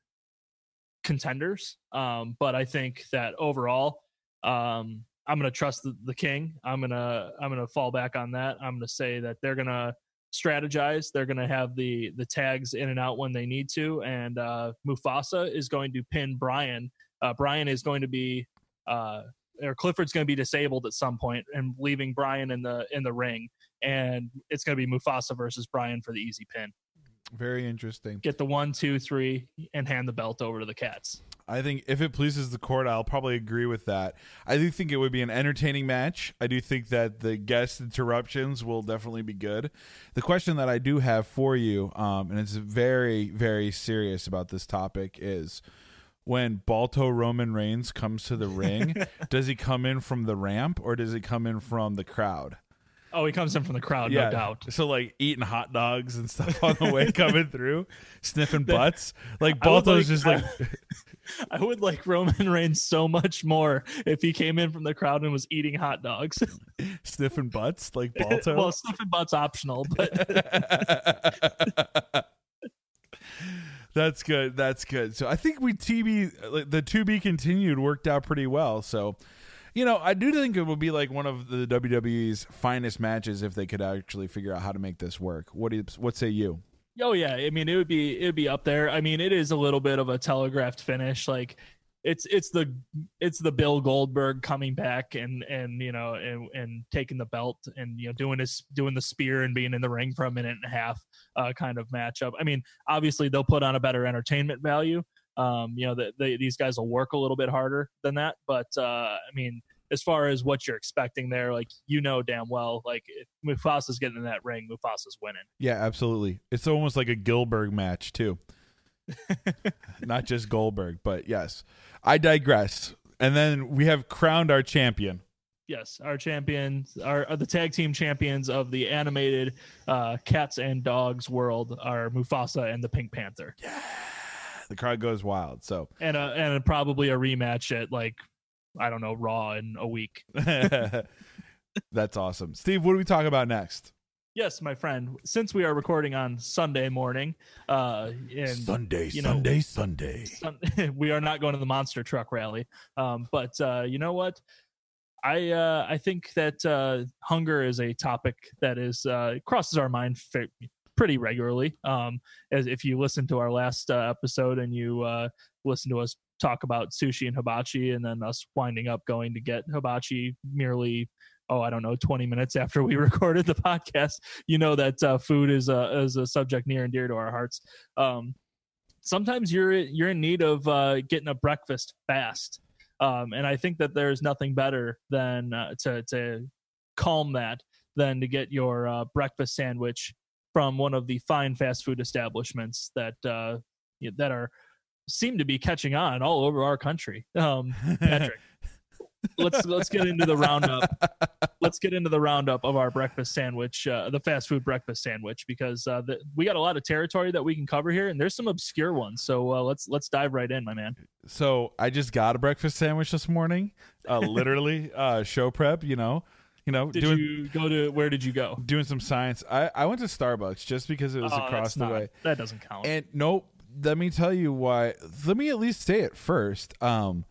contenders. Um, but I think that overall, um, I'm going to trust the, the king. I'm gonna I'm gonna fall back on that. I'm gonna say that they're gonna strategize. They're going to have the the tags in and out when they need to, and uh, Mufasa is going to pin Brian. Uh, Brian is going to be, uh, or Clifford's going to be disabled at some point, and leaving Brian in the in the ring, and it's going to be Mufasa versus Brian for the easy pin. Very interesting. Get the one, two, three, and hand the belt over to the cats. I think if it pleases the court, I'll probably agree with that. I do think it would be an entertaining match. I do think that the guest interruptions will definitely be good. The question that I do have for you, um, and it's very, very serious about this topic, is when Balto Roman Reigns comes to the ring, does he come in from the ramp or does he come in from the crowd? Oh, he comes in from the crowd, no doubt. So like eating hot dogs and stuff on the way coming through, sniffing butts. Like Balto's like- just like I would like Roman Reigns so much more if he came in from the crowd and was eating hot dogs. sniffing butts, like Balto. well, sniffing butt's optional, but That's good. That's good. So I think we TB the to be continued worked out pretty well. So, you know, I do think it would be like one of the WWE's finest matches if they could actually figure out how to make this work. What do you, what say you? Oh yeah, I mean it would be it would be up there. I mean it is a little bit of a telegraphed finish. Like it's it's the it's the Bill Goldberg coming back and and you know and, and taking the belt and you know doing his doing the spear and being in the ring for a minute and a half uh, kind of matchup. I mean obviously they'll put on a better entertainment value. Um, you know they, these guys will work a little bit harder than that, but uh, I mean as far as what you're expecting there, like you know damn well, like if Mufasa's getting in that ring, Mufasa's winning. Yeah, absolutely. It's almost like a Gillberg match too. not just Goldberg. But yes, I digress. And then we have crowned our champion. Yes, our champions are, are the tag team champions of the animated uh, cats and dogs world are Mufasa and the Pink Panther. Yeah, the crowd goes wild. So and a, and probably a rematch at like I don't know Raw in a week. That's awesome, Steve. What do we talk about next? Yes, my friend. Since we are recording on Sunday morning, uh, and Sunday, you know, Sunday, Sunday, sun- we are not going to the monster truck rally. Um, but uh, you know what? I uh, I think that uh, hunger is a topic that is uh, crosses our mind pretty regularly. Um, as if you listen to our last uh, episode and you uh, listen to us talk about sushi and hibachi, and then us winding up going to get hibachi merely oh i don't know 20 minutes after we recorded the podcast you know that uh, food is a is a subject near and dear to our hearts. Um, sometimes you're you're in need of uh, getting a breakfast fast. Um, and i think that there's nothing better than uh, to to calm that than to get your uh, breakfast sandwich from one of the fine fast food establishments that uh, that are seem to be catching on all over our country. Um, patrick let's let's get into the roundup. Let's get into the roundup of our breakfast sandwich, uh, the fast food breakfast sandwich, because uh, the, we got a lot of territory that we can cover here, and there's some obscure ones. So uh, let's let's dive right in, my man. So I just got a breakfast sandwich this morning, uh, literally uh, show prep. You know, you know, did doing, you go to where did you go? Doing some science. I I went to Starbucks just because it was oh, across the not, way. That doesn't count. And nope. Let me tell you why. Let me at least say it first. Um,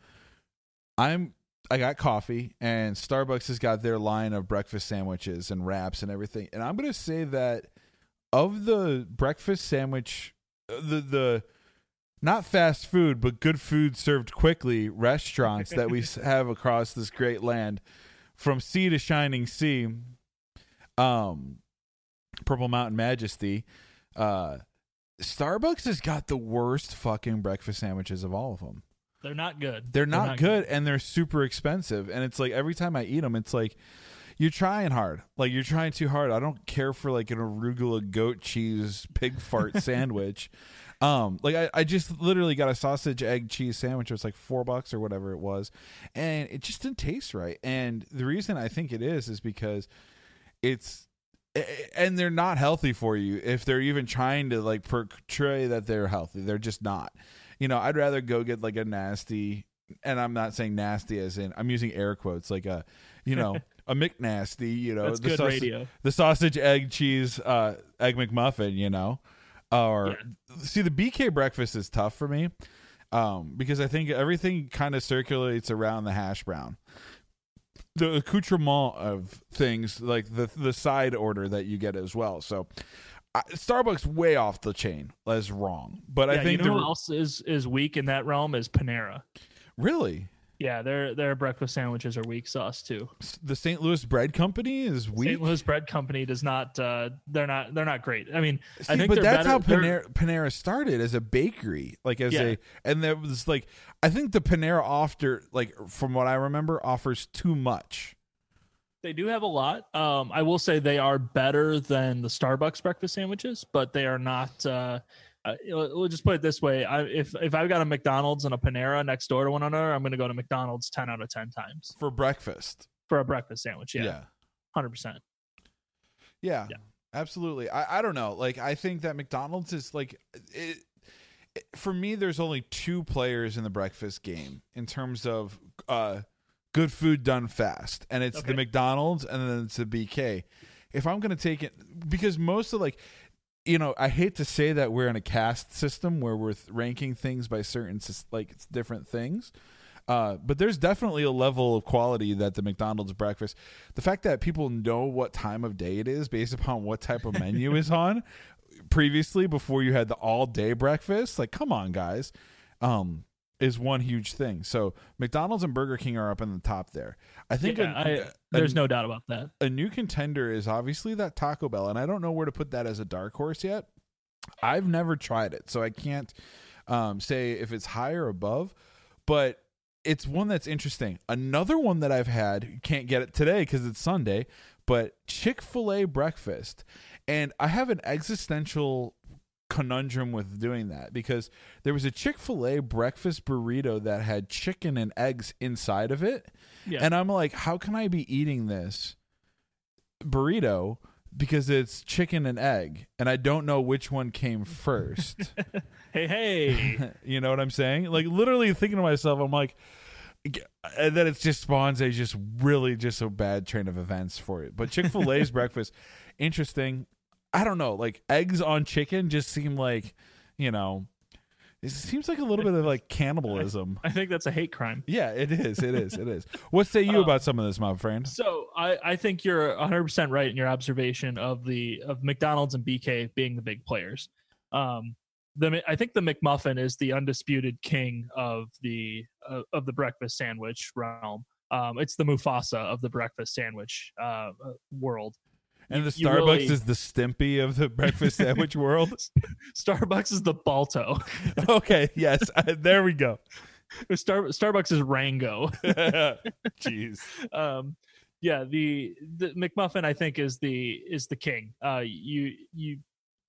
I'm I got coffee, and Starbucks has got their line of breakfast sandwiches and wraps and everything. And I'm going to say that of the breakfast sandwich, uh, the the not fast food, but good food served quickly restaurants that we have across this great land, from sea to shining sea, um, Purple Mountain Majesty, uh, Starbucks has got the worst fucking breakfast sandwiches of all of them. They're not good. They're not, they're not good, good, and they're super expensive. And it's like every time I eat them, it's like you're trying hard. Like you're trying too hard. I don't care for like an arugula goat cheese pig fart sandwich. Um, like I, I just literally got a sausage egg cheese sandwich. It was like four bucks or whatever it was, and it just didn't taste right. And the reason I think it is is because it's and they're not healthy for you if they're even trying to like portray that they're healthy. They're just not you know, I'd rather go get like a nasty, and I'm not saying nasty as in I'm using air quotes, like a, you know, a McNasty, you know, That's the good sausage, radio. the sausage, egg, cheese, uh, egg McMuffin, you know, or yeah. see the BK breakfast is tough for me, um, because I think everything kind of circulates around the hash brown the accoutrement of things like the the side order that you get as well. So Starbucks way off the chain as wrong, but yeah, I think you know who else is is weak in that realm is Panera. Really? Yeah, their their breakfast sandwiches are weak sauce too. The St. Louis Bread Company is weak. St. Louis Bread Company does not. Uh, they're not. They're not great. I mean, See, I think. But that's better, how Panera, Panera, started as a bakery, like as yeah. a, and there was like, I think the Panera after, like from what I remember, offers too much. They do have a lot. Um, I will say they are better than the Starbucks breakfast sandwiches, but they are not. Uh, uh, we'll just put it this way: I, if if I've got a McDonald's and a Panera next door to one another, I'm going to go to McDonald's ten out of ten times for breakfast. For a breakfast sandwich, yeah, hundred percent. Yeah, yeah, absolutely. I I don't know. Like I think that McDonald's is like it, it, for me. There's only two players in the breakfast game in terms of uh good food done fast, and it's okay. the McDonald's and then it's the BK. If I'm gonna take it, because most of like, you know, I hate to say that we're in a caste system where we're ranking things by certain like different things. Uh, but there's definitely a level of quality that the McDonald's breakfast, the fact that people know what time of day it is based upon what type of menu is on previously before you had the all day breakfast, like come on guys. Um, is one huge thing. So McDonald's and Burger King are up in the top there. I think yeah, a, I, there's a, no doubt about that. A new contender is obviously that Taco Bell, and I don't know where to put that as a dark horse yet. I've never tried it, so I can't um, say if it's higher or above, but it's one that's interesting. Another one that I've had, can't get it today because it's Sunday, but Chick fil A breakfast. And I have an existential conundrum with doing that because there was a Chick fil A breakfast burrito that had chicken and eggs inside of it. Yeah. And I'm like, how can I be eating this burrito? Because it's chicken and egg, and I don't know which one came first. hey, hey. you know what I'm saying? Like literally thinking to myself, I'm like, and uh, then it just spawns a just really just a bad train of events for it. But Chick Fil A's breakfast, interesting. I don't know, like eggs on chicken just seem like, you know, it seems like a little bit of like cannibalism. I think that's a hate crime. Yeah, it is. It is. It is. What say you Uh, about some of this, my friend? So I, I think you're 100 percent right in your observation of the of McDonald's and BK being the big players. Um, the I think the McMuffin is the undisputed king of the uh, of the breakfast sandwich realm. Um, it's the Mufasa of the breakfast sandwich uh, uh, world. And the you Starbucks really- is the Stimpy of the breakfast sandwich world. Starbucks is the Balto. okay, yes, there we go. Star, Starbucks is Rango. Jeez. um yeah the the mcmuffin i think is the is the king uh you you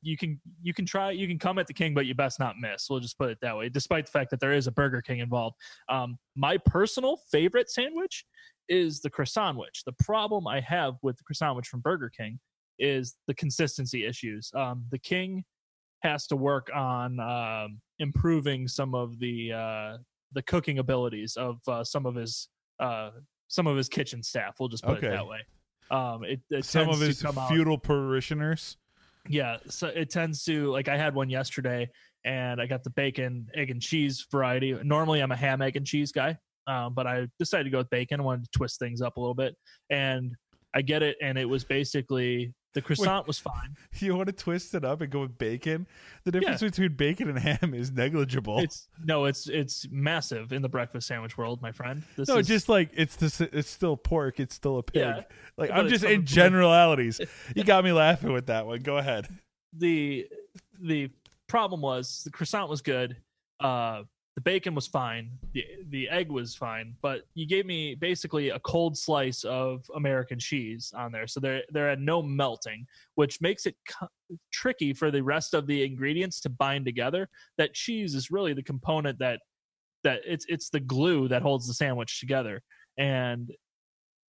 you can you can try you can come at the king but you best not miss we'll just put it that way despite the fact that there is a burger king involved um my personal favorite sandwich is the croissant sandwich the problem i have with the croissant sandwich from burger king is the consistency issues um the king has to work on um improving some of the uh the cooking abilities of uh, some of his uh some of his kitchen staff. We'll just put Okay. it that way. Um, it, it Some of his out- feudal parishioners. yeah. So it tends to like I had one yesterday, and I got the bacon, egg, and cheese variety. Normally, I'm a ham, egg, and cheese guy, um, but I decided to go with bacon. I wanted to twist things up a little bit, and I get it, and it was basically the croissant was fine. You want to twist it up and go with bacon? The difference between bacon and ham is negligible. It's no, it's it's massive in the breakfast sandwich world, my friend. This no, is, just like it's the it's still pork. It's still a pig. Yeah, like I'm just in generalities. You got me laughing with that one. Go ahead. the the problem was the croissant was good uh the bacon was fine the the egg was fine but you gave me basically a cold slice of american cheese on there. So there there had no melting which makes it co- tricky for the rest of the ingredients to bind together. That cheese is really the component that that it's it's the glue that holds the sandwich together. And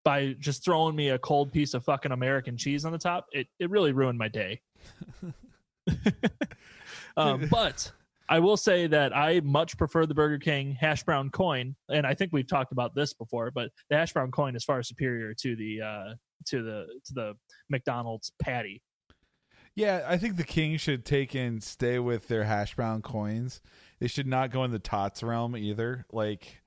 by just throwing me a cold piece of fucking american cheese on the top it it really ruined my day. Um, but I will say that I much prefer the Burger King hash brown coin, and I think we've talked about this before. But the hash brown coin is far superior to the uh, to the to the McDonald's patty. Yeah, I think the king should take and stay with their hash brown coins. They should not go in the tots realm either. Like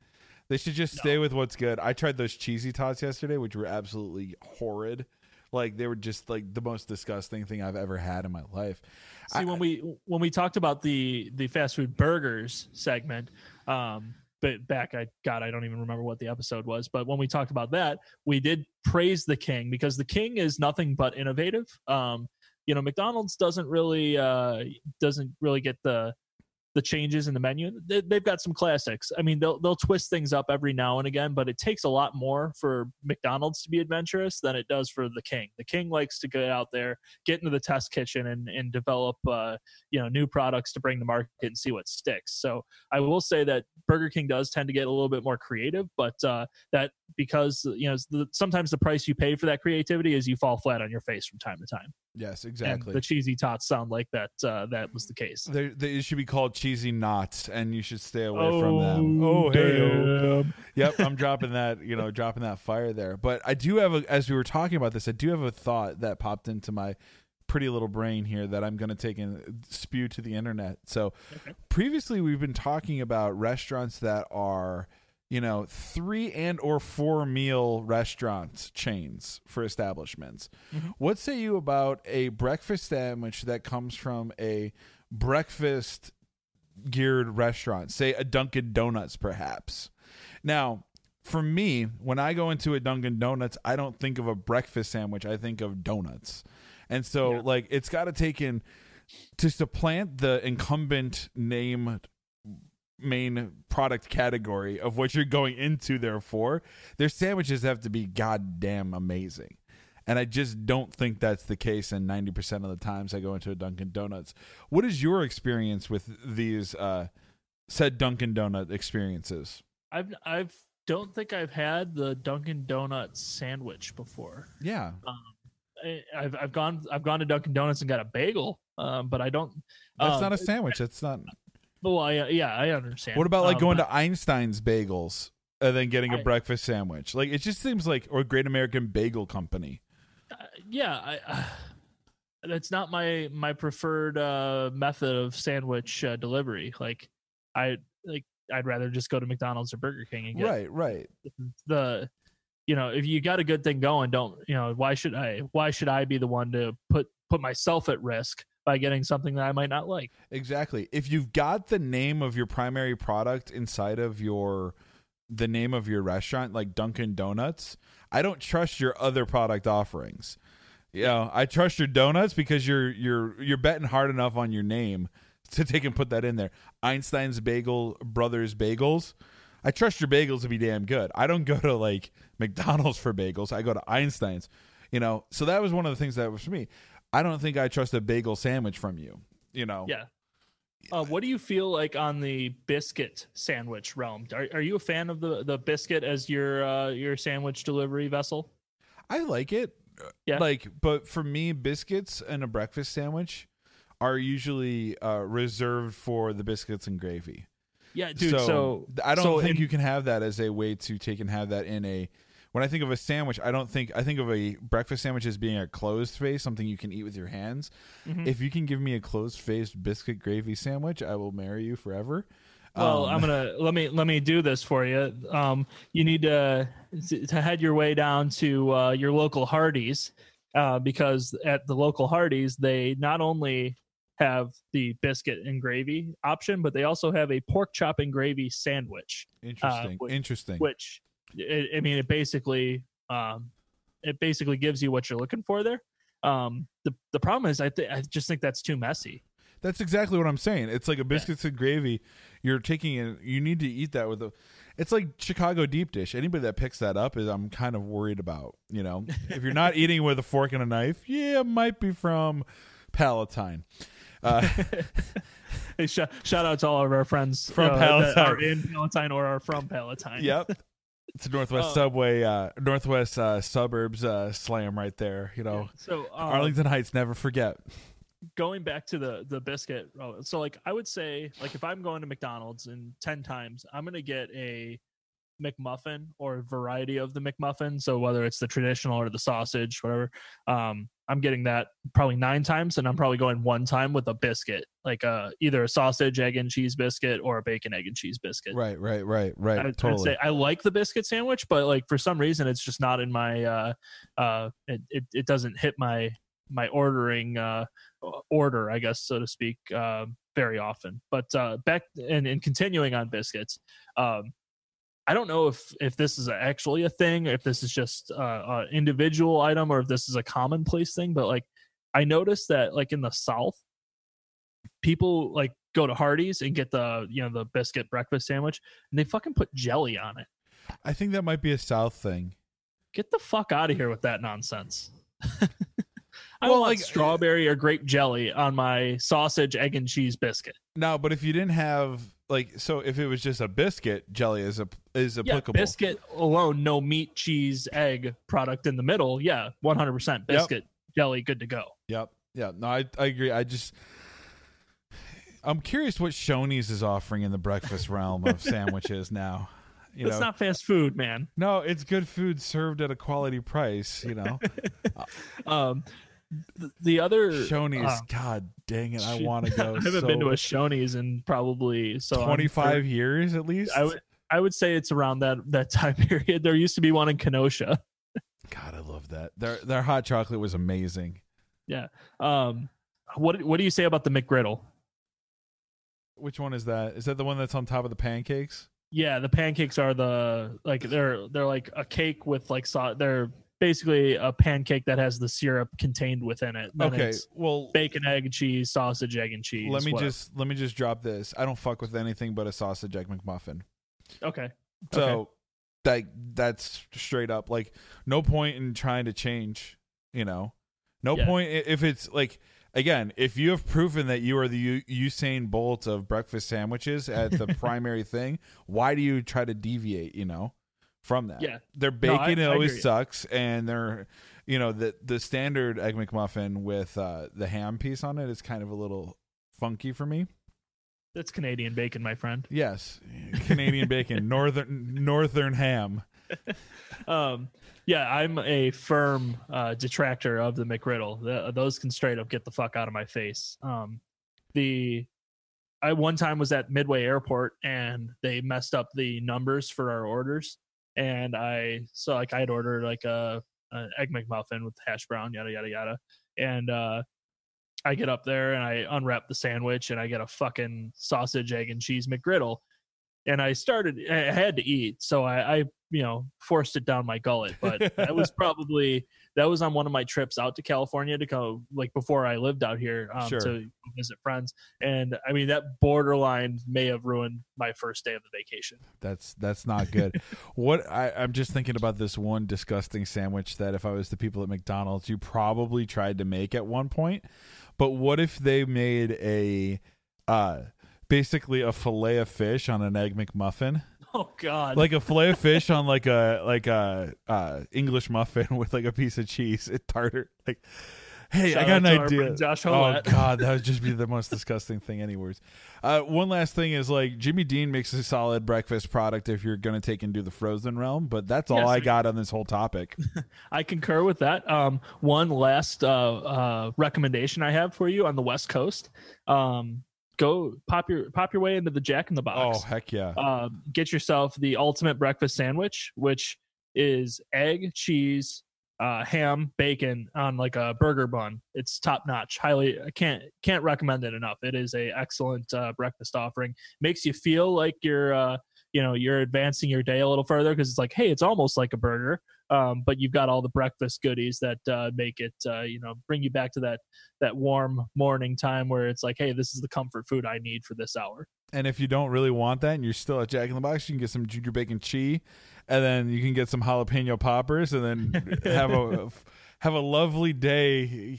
they should just stay with what's good. I tried those cheesy tots yesterday, which were absolutely horrid. Like they were just like the most disgusting thing I've ever had in my life. See, I- when we when we talked about the the fast food burgers segment, um, but back I God I don't even remember what the episode was, but when we talked about that, we did praise the king because the king is nothing but innovative. Um, you know, McDonald's doesn't really uh doesn't really get the the changes in the menu. They, they've got some classics. I mean, they'll they'll twist things up every now and again, but it takes a lot more for McDonald's to be adventurous than it does for the King. The King likes to get out there, get into the test kitchen, and and develop uh, you know new products to bring to market and see what sticks. So I will say that Burger King does tend to get a little bit more creative, but uh, that because you know sometimes the price you pay for that creativity is you fall flat on your face from time to time. Yes, And exactly. the cheesy tots sound like that. Uh, that was the case. They, they should be called cheesy knots, and you should stay away from them. Oh, hey, yep, I'm dropping that, you know, dropping that fire there. But I do have a, as we were talking about this, I do have a thought that popped into my pretty little brain here that I'm going to take and spew to the internet. So, Okay. previously we've been talking about restaurants that are, you know, three and or four meal restaurants chains for establishments. Mhm. What say you about a breakfast sandwich that comes from a breakfast geared restaurant, say a Dunkin' Donuts, perhaps. Now, for me, when I go into a Dunkin' Donuts, I don't think of a breakfast sandwich. I think of donuts, and so Yeah. like it's got to take in to supplant the incumbent name main product category of what you're going into there for. Their sandwiches have to be goddamn amazing. And I just don't think that's the case in 90% of the times I go into a Dunkin' Donuts. What is your experience with these uh, said Dunkin' Donut experiences? I've I've don't think I've had the Dunkin' Donuts sandwich before. Yeah. Um, I, I've I've gone I've gone to Dunkin' Donuts and got a bagel, um, but I don't. That's um, not a sandwich. That's not. Well, I, yeah, I understand. What about like Um, going to Einstein's Bagels and then getting a I- breakfast sandwich? Like it just seems like or Great American Bagel Company. uh, yeah, I, uh, that's not my my preferred uh, method of sandwich uh, delivery. Like, I like I'd rather just go to McDonald's or Burger King and get Right, right. the you know if you got a good thing going don't you know why should i why should i be the one to put put myself at risk by getting something that i might not like Exactly. If you've got the name of your primary product inside of your the name of your restaurant, like Dunkin' Donuts, I don't trust your other product offerings. You know, I trust your donuts because you're you're you're betting hard enough on your name to take and put that in there. Einstein's Bagel Brothers Bagels. I trust your bagels to be damn good. I don't go to like McDonald's for bagels. I go to Einstein's. You know, so that was one of the things that was for me. I don't think I trust a bagel sandwich from you. You know, yeah uh, what do you feel like on the biscuit sandwich realm are, are you a fan of the the biscuit as your uh your sandwich delivery vessel I like it. Yeah. Like, but for me, biscuits and a breakfast sandwich are usually uh, reserved for the biscuits and gravy. yeah dude so, I don't so think in- you can have that as a way to take and have that in a. When I think of a sandwich, I don't think I think of a breakfast sandwich as being a closed face, something you can eat with your hands. Mhm. If you can give me a closed faced biscuit gravy sandwich, I will marry you forever. Well, Um, I'm gonna let me let me do this for you. Um, you need to to head your way down to uh, your local Hardee's uh, because at the local Hardee's they not only have the biscuit and gravy option, but they also have a pork chop and gravy sandwich, interesting. which- interesting. which it, I mean, it basically um, it basically gives you what you're looking for there. Um, the the problem is, I th- I just think that's too messy. That's exactly what I'm saying. It's like a biscuits and gravy. You're taking it. You need to eat that with a. It's like Chicago deep dish. Anybody that picks that up is I'm kind of worried about. You know, if you're not eating with a fork and a knife, yeah, it might be from Palatine. Uh, Hey, sh- shout out to all of our friends From uh, Palatine. are in Palatine or are from Palatine. yep, it's a Northwest Oh. Subway, uh, Northwest uh, suburbs uh, slam right there. You know, So um, Arlington Heights. Never forget. going back to the the biscuit, oh, so like I would say, like if I'm going to McDonald's and ten times, I'm gonna get a McMuffin or a variety of the McMuffin. So whether it's the traditional or the sausage, whatever, um, I'm getting that probably nine times, and I'm probably going one time with a biscuit, like uh, either a sausage, egg, and cheese biscuit or a bacon, egg, and cheese biscuit. Right, right, right, right. I totally. say I like the biscuit sandwich, but like for some reason, it's just not in my. Uh, uh, it, it it doesn't hit my my ordering uh order, I guess, so to speak, uh, very often. But uh, back and, and continuing on biscuits, um, I don't know if if this is actually a thing, if this is just uh, an individual item, or if this is a commonplace thing. But like, I noticed that like in the South, people like go to Hardee's and get the you know the biscuit breakfast sandwich, and they fucking put jelly on it. I think that might be a South thing. Get the fuck out of here with that nonsense. I Well, want like- strawberry or grape jelly on my sausage, egg, and cheese biscuit. No, but if you didn't have like, so if it was just a biscuit, jelly is a is applicable Yeah, biscuit alone, no meat, cheese, egg product in the middle. Yeah, one hundred percent biscuit jelly, good to go. Yep. Yeah. No, I I agree. I just I'm curious what Shoney's is offering in the breakfast realm of sandwiches now. You it's know, not fast food, man. no, it's good food served at a quality price. You know, Um, the other Shoney's. uh, God dang it, I want to go. I haven't so been to a Shoney's in probably so 25 years at least. I would I would say it's around that that time period. There used to be one in Kenosha. God, I love that. Their their hot chocolate was amazing. Yeah. Um, what what do you say about the McGriddle? Which one is that? Is that the one that's on top of the pancakes? Yeah, the pancakes are the like they're they're like a cake with like so they're basically a pancake that has the syrup contained within it. Then Okay, it's well, bacon, egg, cheese, sausage, egg, and cheese. let me whatever. just let me just drop this. I don't fuck with anything but a sausage egg McMuffin. okay. So Okay. like that's straight up like no point in trying to change. You know, no Yeah. point if it's like again, if you have proven that you are the U- Usain Bolt of breakfast sandwiches at the primary thing, why do you try to deviate? You know, from that. Yeah. their No, I- bacon I always sucks, and they're you know the the standard egg McMuffin with uh, the ham piece on it is kind of a little funky for me. That's Canadian bacon, my friend. Yes, Canadian bacon, northern northern ham. Um, yeah, I'm a firm uh, detractor of the McGriddle. The, those can straight up get the fuck out of my face. Um, the I one time was at Midway Airport and they messed up the numbers for our orders, and I so like I had ordered like a, a egg McMuffin with hash brown, yada yada yada, and uh, I get up there and I unwrap the sandwich and I get a fucking sausage, egg, and cheese McGriddle. And I started, I had to eat. So I, I, you know, forced it down my gullet. But that was probably, that was on one of my trips out to California to go, like before I lived out here um, Sure. to visit friends. And I mean, that borderline may have ruined my first day of the vacation. That's that's not good. what I, I'm just thinking about this one disgusting sandwich that if I was the people at McDonald's, you probably tried to make at one point. But what if they made a uh basically a fillet of fish on an egg McMuffin? Oh, God. Like a fillet of fish on like a like a uh English muffin with like a piece of cheese, it tartar like Hey, I got an idea. Josh oh God, that would just be the most disgusting thing. Anyways, uh, one last thing is like Jimmy Dean makes a solid breakfast product if you're gonna take and do the frozen realm. But that's all Yes, I got on this whole topic. I concur with that. Um, one last uh, uh, recommendation I have for you on the West Coast: um, go pop your pop your way into the Jack in the Box. oh heck yeah! uh, get yourself the ultimate breakfast sandwich, which is egg, cheese, uh, ham, bacon on like a burger bun. It's top notch. Highly, I can't can't recommend it enough. It is a excellent uh, breakfast offering. Makes you feel like you're uh, you know you're advancing your day a little further because it's like, hey, it's almost like a burger. Um, but you've got all the breakfast goodies that uh, make it, uh, you know, bring you back to that that warm morning time where it's like, hey, this is the comfort food I need for this hour. And if you don't really want that, and you're still at Jack in the Box, you can get some ginger bacon cheese, and then you can get some jalapeno poppers, and then have a have a lovely day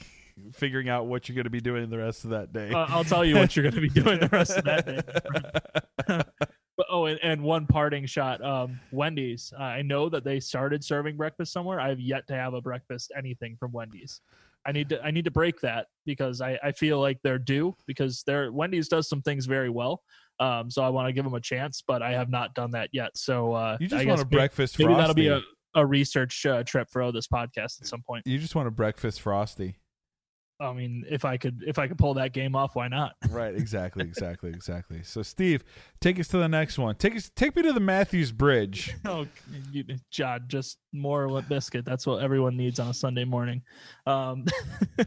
figuring out what you're going to be doing the rest of that day. Uh, I'll tell you what you're going to be doing the rest of that day. oh, and, and one parting shot. Um, Wendy's. Uh, I know that they started serving breakfast somewhere. I have yet to have a breakfast anything from Wendy's. I need to I need to break that because I, I feel like they're due because they're Wendy's does some things very well. Um, so I want to give them a chance, but I have not done that yet. So uh, you just guess want a maybe- breakfast Maybe frosty. that'll be a, a research uh, trip for this podcast at some point. you just want a breakfast frosty. I mean, if I could if I could pull that game off, why not? Right, exactly, exactly, exactly. So, Steve, take us to the next one. Take us, take me to the Mathews Bridge. Oh, you, John, just more Limp Bizkit. That's what everyone needs on a Sunday morning. Um,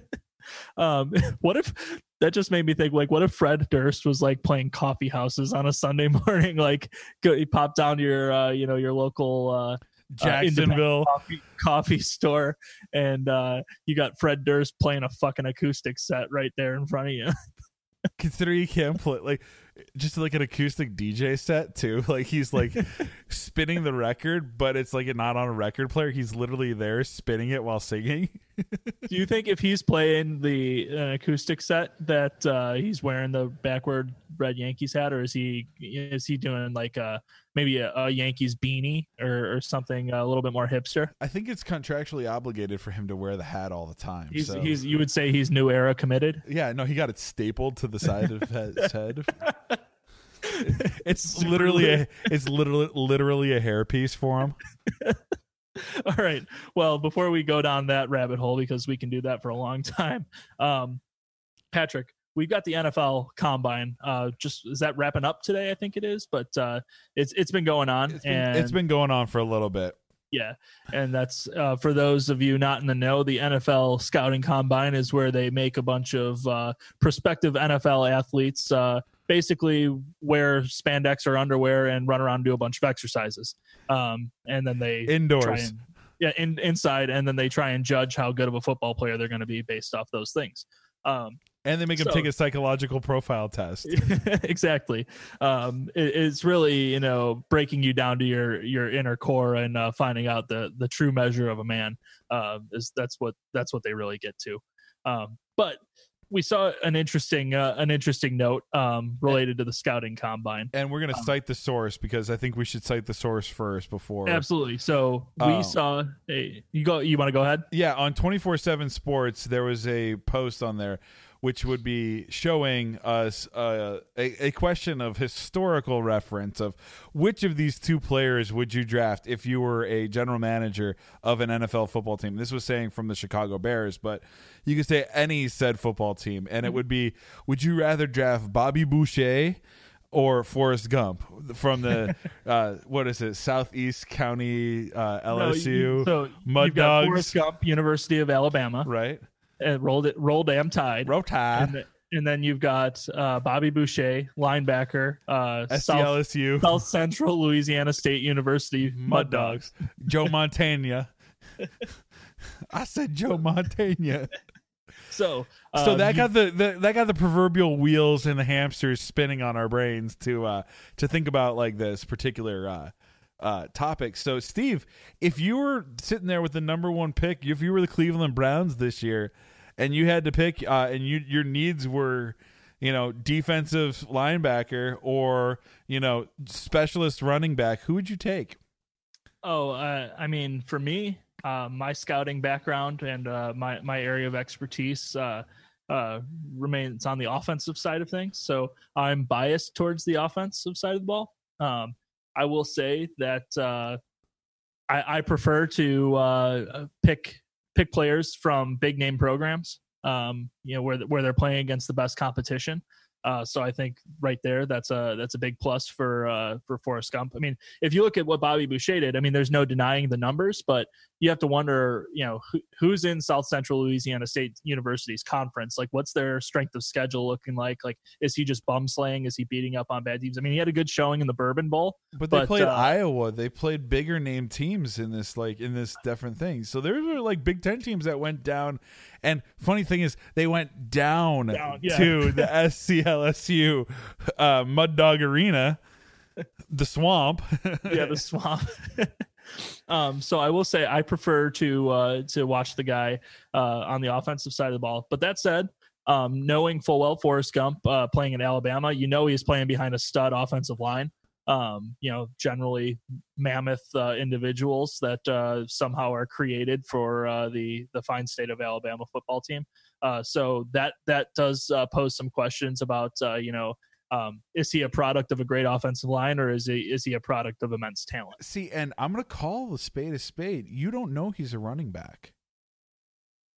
um, what if that just made me think? Like, what if Fred Durst was like playing coffee houses on a Sunday morning? Like, go, you pop down to your, uh, you know, your local uh, Jacksonville. coffee, coffee store, and uh, you got Fred Durst playing a fucking acoustic set right there in front of you. Consider you can't play like just like an acoustic DJ set too. Like he's like spinning the record, but it's like not on a record player. He's literally there spinning it while singing. Do you think if he's playing the an acoustic set that uh, he's wearing the backward red Yankees hat, or is he is he doing like uh maybe a, a Yankees beanie or, or something a little bit more hipster? I think it's contractually obligated for him to wear the hat all the time. He's so- he's you would say he's new era committed. yeah, no, he got it stapled to the side of his head. It's literally a it's literally literally a hairpiece for him. All right. Well, before we go down that rabbit hole, because we can do that for a long time, um, Patrick, we've got the NFL Combine. Uh, just is that wrapping up today? I think it is, but uh, it's it's been going on, It's been, and it's been going on for a little bit. Yeah, and that's uh, for those of you not in the know. The NFL Scouting Combine is where they make a bunch of uh, prospective NFL athletes uh, basically wear spandex or underwear and run around and do a bunch of exercises, um, and then they try Indoors. and yeah, in, inside, and then they try and judge how good of a football player they're going to be based off those things. Um, and they make So- take a psychological profile test. exactly. Um, it, it's really you know breaking you down to your your inner core and uh, finding out the the true measure of a man. Uh, is that's what that's what they really get to. Um, but we saw an interesting uh, an interesting note um, related to the scouting combine. And we're gonna Um, cite the source because I think we should cite the source first before. Absolutely. So we Oh. saw a you go. You want to go ahead? Yeah, on 24 7 Sports, there was a post on there which would be showing us uh, a, a question of historical reference of which of these two players would you draft if you were a general manager of an NFL football team. This was saying from the Chicago Bears, but you could say any said football team. And it would be would you rather draft Bobby Boucher? Or Forrest Gump from the uh, what is it Southeast County uh, No, LSU you- so Mud Dogs Forrest Gump, University of Alabama, right and rolled it, roll damn tide. Roll Tide. and, and then you've got uh, Bobby Boucher, linebacker, uh, South, SCLSU, South Central Louisiana State University Mud Dogs. Joe Montana. I said Joe Montana. So, So um, that you- got the, the that got the proverbial wheels and the hamsters spinning on our brains to uh to think about like this particular uh uh topic. So Steve, if you were sitting there with the number one pick, if you were the Cleveland Browns this year and you had to pick uh and you your needs were you know, defensive linebacker or, you know, specialist running back, who would you take? Oh, uh, I mean, for me, uh, my scouting background and uh, my my area of expertise uh, uh, remains on the offensive side of things. So I'm biased towards the offensive side of the ball. Um, I will say that uh, I, I prefer to pick pick players from big name programs. Um, you know where where they're playing against the best competition. Uh, so I think right there, that's a that's a big plus for uh, for Forrest Gump. I mean, if you look at what Bobby Boucher did, I mean, there's no denying the numbers, but you have to wonder, you know, who, who's in South Central Louisiana State University's conference? Like, what's their strength of schedule looking like? Like, is he just bum slaying? Is he beating up on bad teams? I mean, he had a good showing in the Bourbon Bowl. But they But, played uh, Iowa. They played bigger name teams in this like in this different thing. So there were like Big Ten teams that went down. And funny thing is, they went down, Down, yeah. to the SCLSU uh, Mud Dog Arena, the swamp. yeah, the swamp. um, so I will say I prefer to uh, to watch the guy uh, on the offensive side of the ball. But that said, um, knowing full well Forrest Gump uh, playing in Alabama, you know he's playing behind a stud offensive line. Um, you know, generally mammoth uh, individuals that uh, somehow are created for uh, the the fine state of Alabama football team. Uh, so that that does uh, pose some questions about uh, you know um, is he a product of a great offensive line or is he is he a product of immense talent? See, and I'm gonna call a spade a spade. You don't know he's a running back.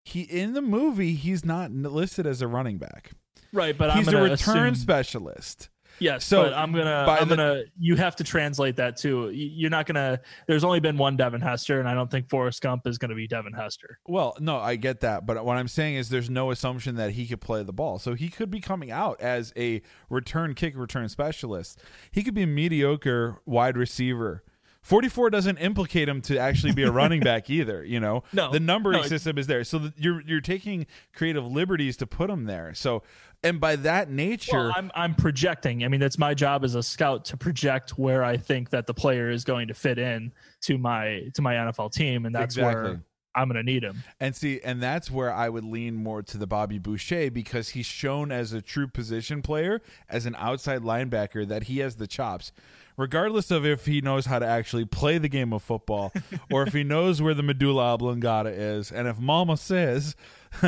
He in the movie he's not listed as a running back. Right, but he's I'm a return assume, specialist. Yes, So, but I'm gonna I'm the- gonna you have to translate that too. You- You're not gonna. There's only been one Devin Hester, and I don't think Forrest Gump is gonna be Devin Hester. Well, no, I get that, but what I'm saying is there's no assumption that he could play the ball. So he could be coming out as a return kick return specialist. He could be a mediocre wide receiver. 44 doesn't implicate him to actually be a running back either, you know. No, the numbering no, system is there. So you're you're taking creative liberties to put him there. So and by that nature, Well, I'm I'm projecting. I mean, it's my job as a scout to project where I think that the player is going to fit in to my to my NFL team, and that's Exactly. where I'm gonna need him. And see, and that's where I would lean more to the Bobby Boucher because he's shown as a true position player, as an outside linebacker, that he has the chops. Regardless of if he knows how to actually play the game of football or if he knows where the medulla oblongata is, and if Mama says,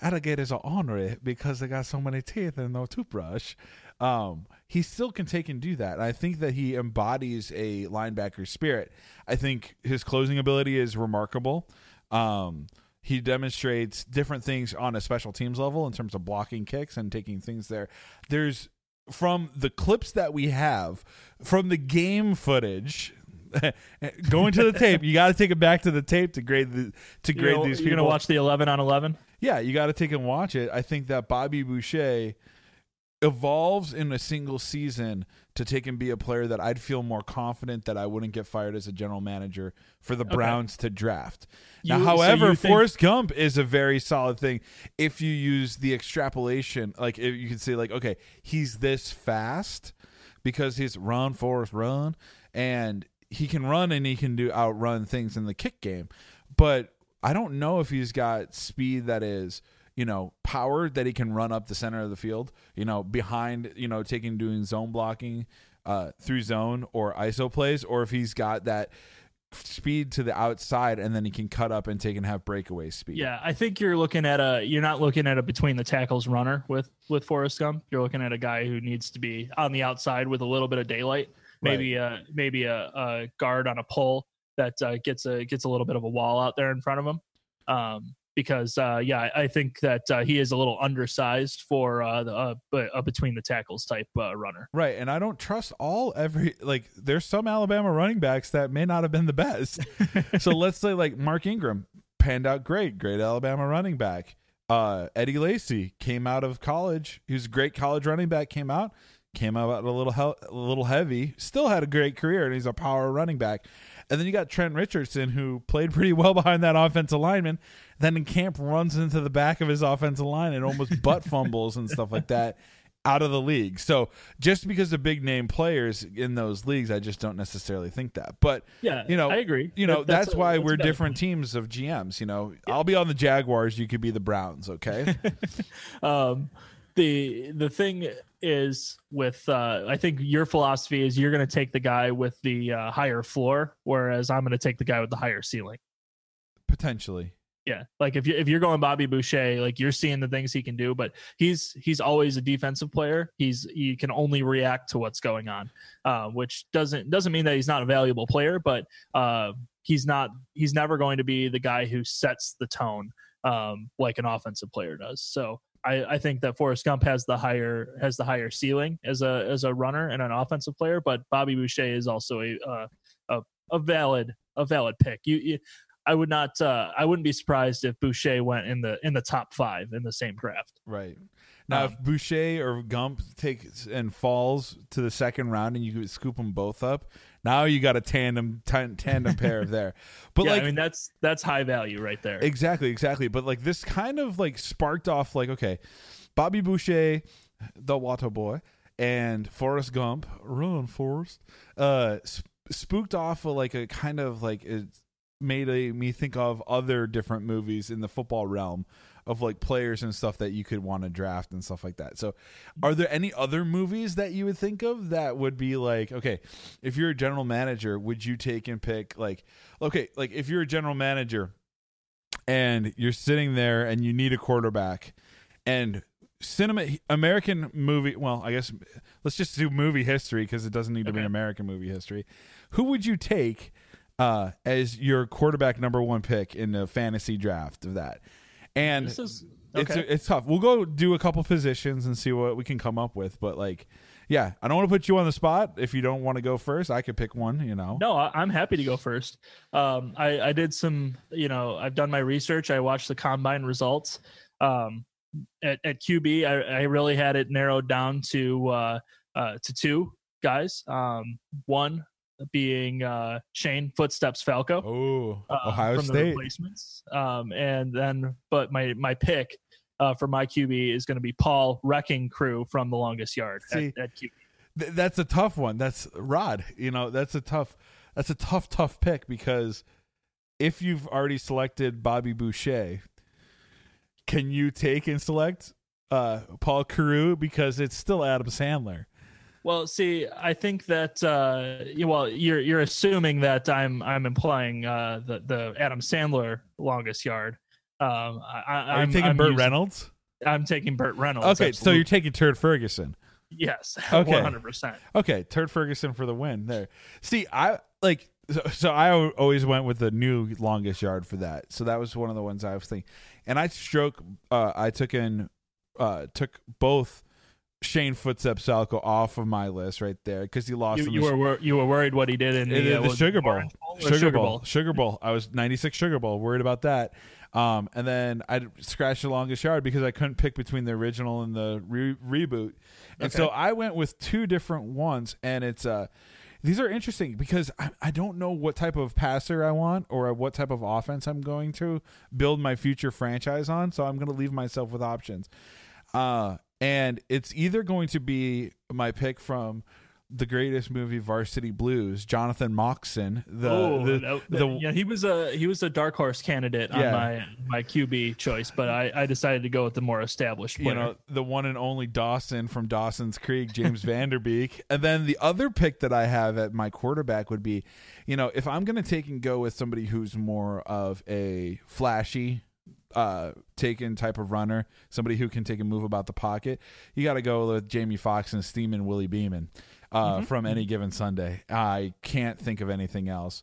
alligators are ornery because they got so many teeth and no toothbrush, um, he still can take and do that. And I think that he embodies a linebacker spirit. I think his closing ability is remarkable. Um, he demonstrates different things on a special teams level in terms of blocking kicks and taking things there. There's from the clips that we have from the game footage. going to the tape, you got to take it back to the tape to grade the to You grade know, these you're gonna watch the 11 on 11. Yeah, you got to take and watch it. I think that Bobby Boucher evolves in a single season to take and be a player that I'd feel more confident that I wouldn't get fired as a general manager for the Browns to draft. now, You- so however, you think- Forrest Gump is a very solid thing if you use the extrapolation. Like, if you can say, like, okay, he's this fast because he's run, Forrest, run, and he can run and he can do outrun things in the kick game. But I don't know if he's got speed that is you know, power that he can run up the center of the field, you know, behind, you know, taking doing zone blocking uh, through zone or ISO plays, or if he's got that speed to the outside and then he can cut up and take and have breakaway speed. Yeah, I think you're looking at a you're not looking at a between the tackles runner with with Forrest Gump. You're looking at a guy who needs to be on the outside with a little bit of daylight. Maybe a maybe a, a guard on a pull that uh, gets a gets a little bit of a wall out there in front of him. Um, because uh, yeah, I think that uh, he is a little undersized for uh, the uh, between the tackles type uh, runner. Right, and I don't trust all every like. There's some Alabama running backs that may not have been the best. so let's say like Mark Ingram panned out great, great Alabama running back. Uh, Eddie Lacy came out of college. He was a great college running back. Came out, came out a little he- a little heavy. Still had a great career, and he's a power running back. And then you got Trent Richardson, who played pretty well behind that offensive lineman. Then in camp runs into the back of his offensive line and almost butt fumbles and stuff like that out of the league. So just because the big name players in those leagues, I just don't necessarily think that. But Yeah, you know, I agree. You know, That- that's, a- why that's we're valid different teams of GMs. You know, I'll be on the Jaguars. You could be the Browns. Okay. um the the thing is with uh i think your philosophy is you're going to take the guy with the uh, higher floor whereas i'm going to take the guy with the higher ceiling. Potentially. yeah like if you if you're going bobby boucher like you're seeing the things he can do but he's he's always a defensive player. He's he can only react to what's going on uh, which doesn't doesn't mean that he's not a valuable player but uh he's not he's never going to be the guy who sets the tone um like an offensive player does. So I, I think that Forrest Gump has the higher has the higher ceiling as a as a runner and an offensive player, but Bobby Boucher is also a uh, a, a valid a valid pick. You, you I would not uh, I wouldn't be surprised if Boucher went in the in the top five in the same draft. Right. Now, Um, if Boucher or Gump takes and falls to the second round, and you could scoop them both up, now you got a tandem tan- tandem pair of there. But yeah, like, I mean that's that's high value right there. Exactly, exactly. But like this kind of like sparked off like okay, Bobby Boucher, the Water Boy, and Forrest Gump, run Forrest, uh, sp- spooked off of like a kind of like it made a, me think of other different movies in the football realm of like players and stuff that you could want to draft and stuff like that. So, are there any other movies that you would think of that would be like, okay, if you're a general manager, would you take and pick like, okay, like if you're a general manager and you're sitting there and you need a quarterback and cinema American movie, well, I guess let's just do movie history because it doesn't need to be Okay. American movie history. Who would you take uh, as your quarterback number one pick in the fantasy draft of that? And This is it's okay. it's tough. We'll go do a couple positions and see what we can come up with. But like, yeah, I don't want to put you on the spot. If you don't want to go first, I could pick one. You know, No, I- I'm happy to go first. Um, I, I did some, you know, I've done my research. I watched the combine results. Um, at, at QB, I, I really had it narrowed down to uh, uh, to two guys. Um, one being uh, Shane Footsteps Falco. oh, uh, Ohio from the State. replacements. Um, and then, but my my pick uh, for my QB is going to be Paul Wrecking Crewe from the Longest Yard See, at, at QB. Th- that's a tough one. That's Rod. You know, that's a tough. That's a tough, tough pick because if you've already selected Bobby Boucher, can you take and select uh, Paul Crewe because it's still Adam Sandler? Well, see, I think that uh, well, you're you're assuming that I'm I'm implying uh, the the Adam Sandler Longest Yard. Um, I, Are I'm you taking I'm Burt using- Reynolds? I'm taking Burt Reynolds. Okay, so you're taking Turd Ferguson. yes, Okay. one hundred percent. Okay, Turd Ferguson for the win. There. See, I like so, so I always went with the new longest yard for that. So that was one of the ones I was thinking. And I stroke uh I took in uh took both Shane Footsteps Falco off of my list right there because he lost. You, you the, were you were worried what he did in the, the, uh, the Sugar Bowl. Orange or Sugar, Bowl. Sugar Bowl. I was 96 Sugar Bowl. Worried about that. Um, and then I scratched the longest yard because I couldn't pick between the original and the re- reboot. And so I went with two different ones, and it's uh, these are interesting because I, I don't know what type of passer I want or what type of offense I'm going to build my future franchise on. So I'm going to leave myself with options. Uh, and it's either going to be my pick from the greatest movie, Varsity Blues, Jonathan Moxon. The, oh, the, no, the, yeah, he was a he was a dark horse candidate Yeah. on my my QB choice, but I, I decided to go with the more established player. you know the one and only Dawson from Dawson's Creek, James Van Der Beek, and then the other pick that I have at my quarterback would be, you know, if I'm going to take and go with somebody who's more of a flashy, uh, taken type of runner, somebody who can take a move about the pocket, you got to go with Jamie Foxx and Steamin' Willie Beamen. Uh, From any given Sunday, I can't think of anything else.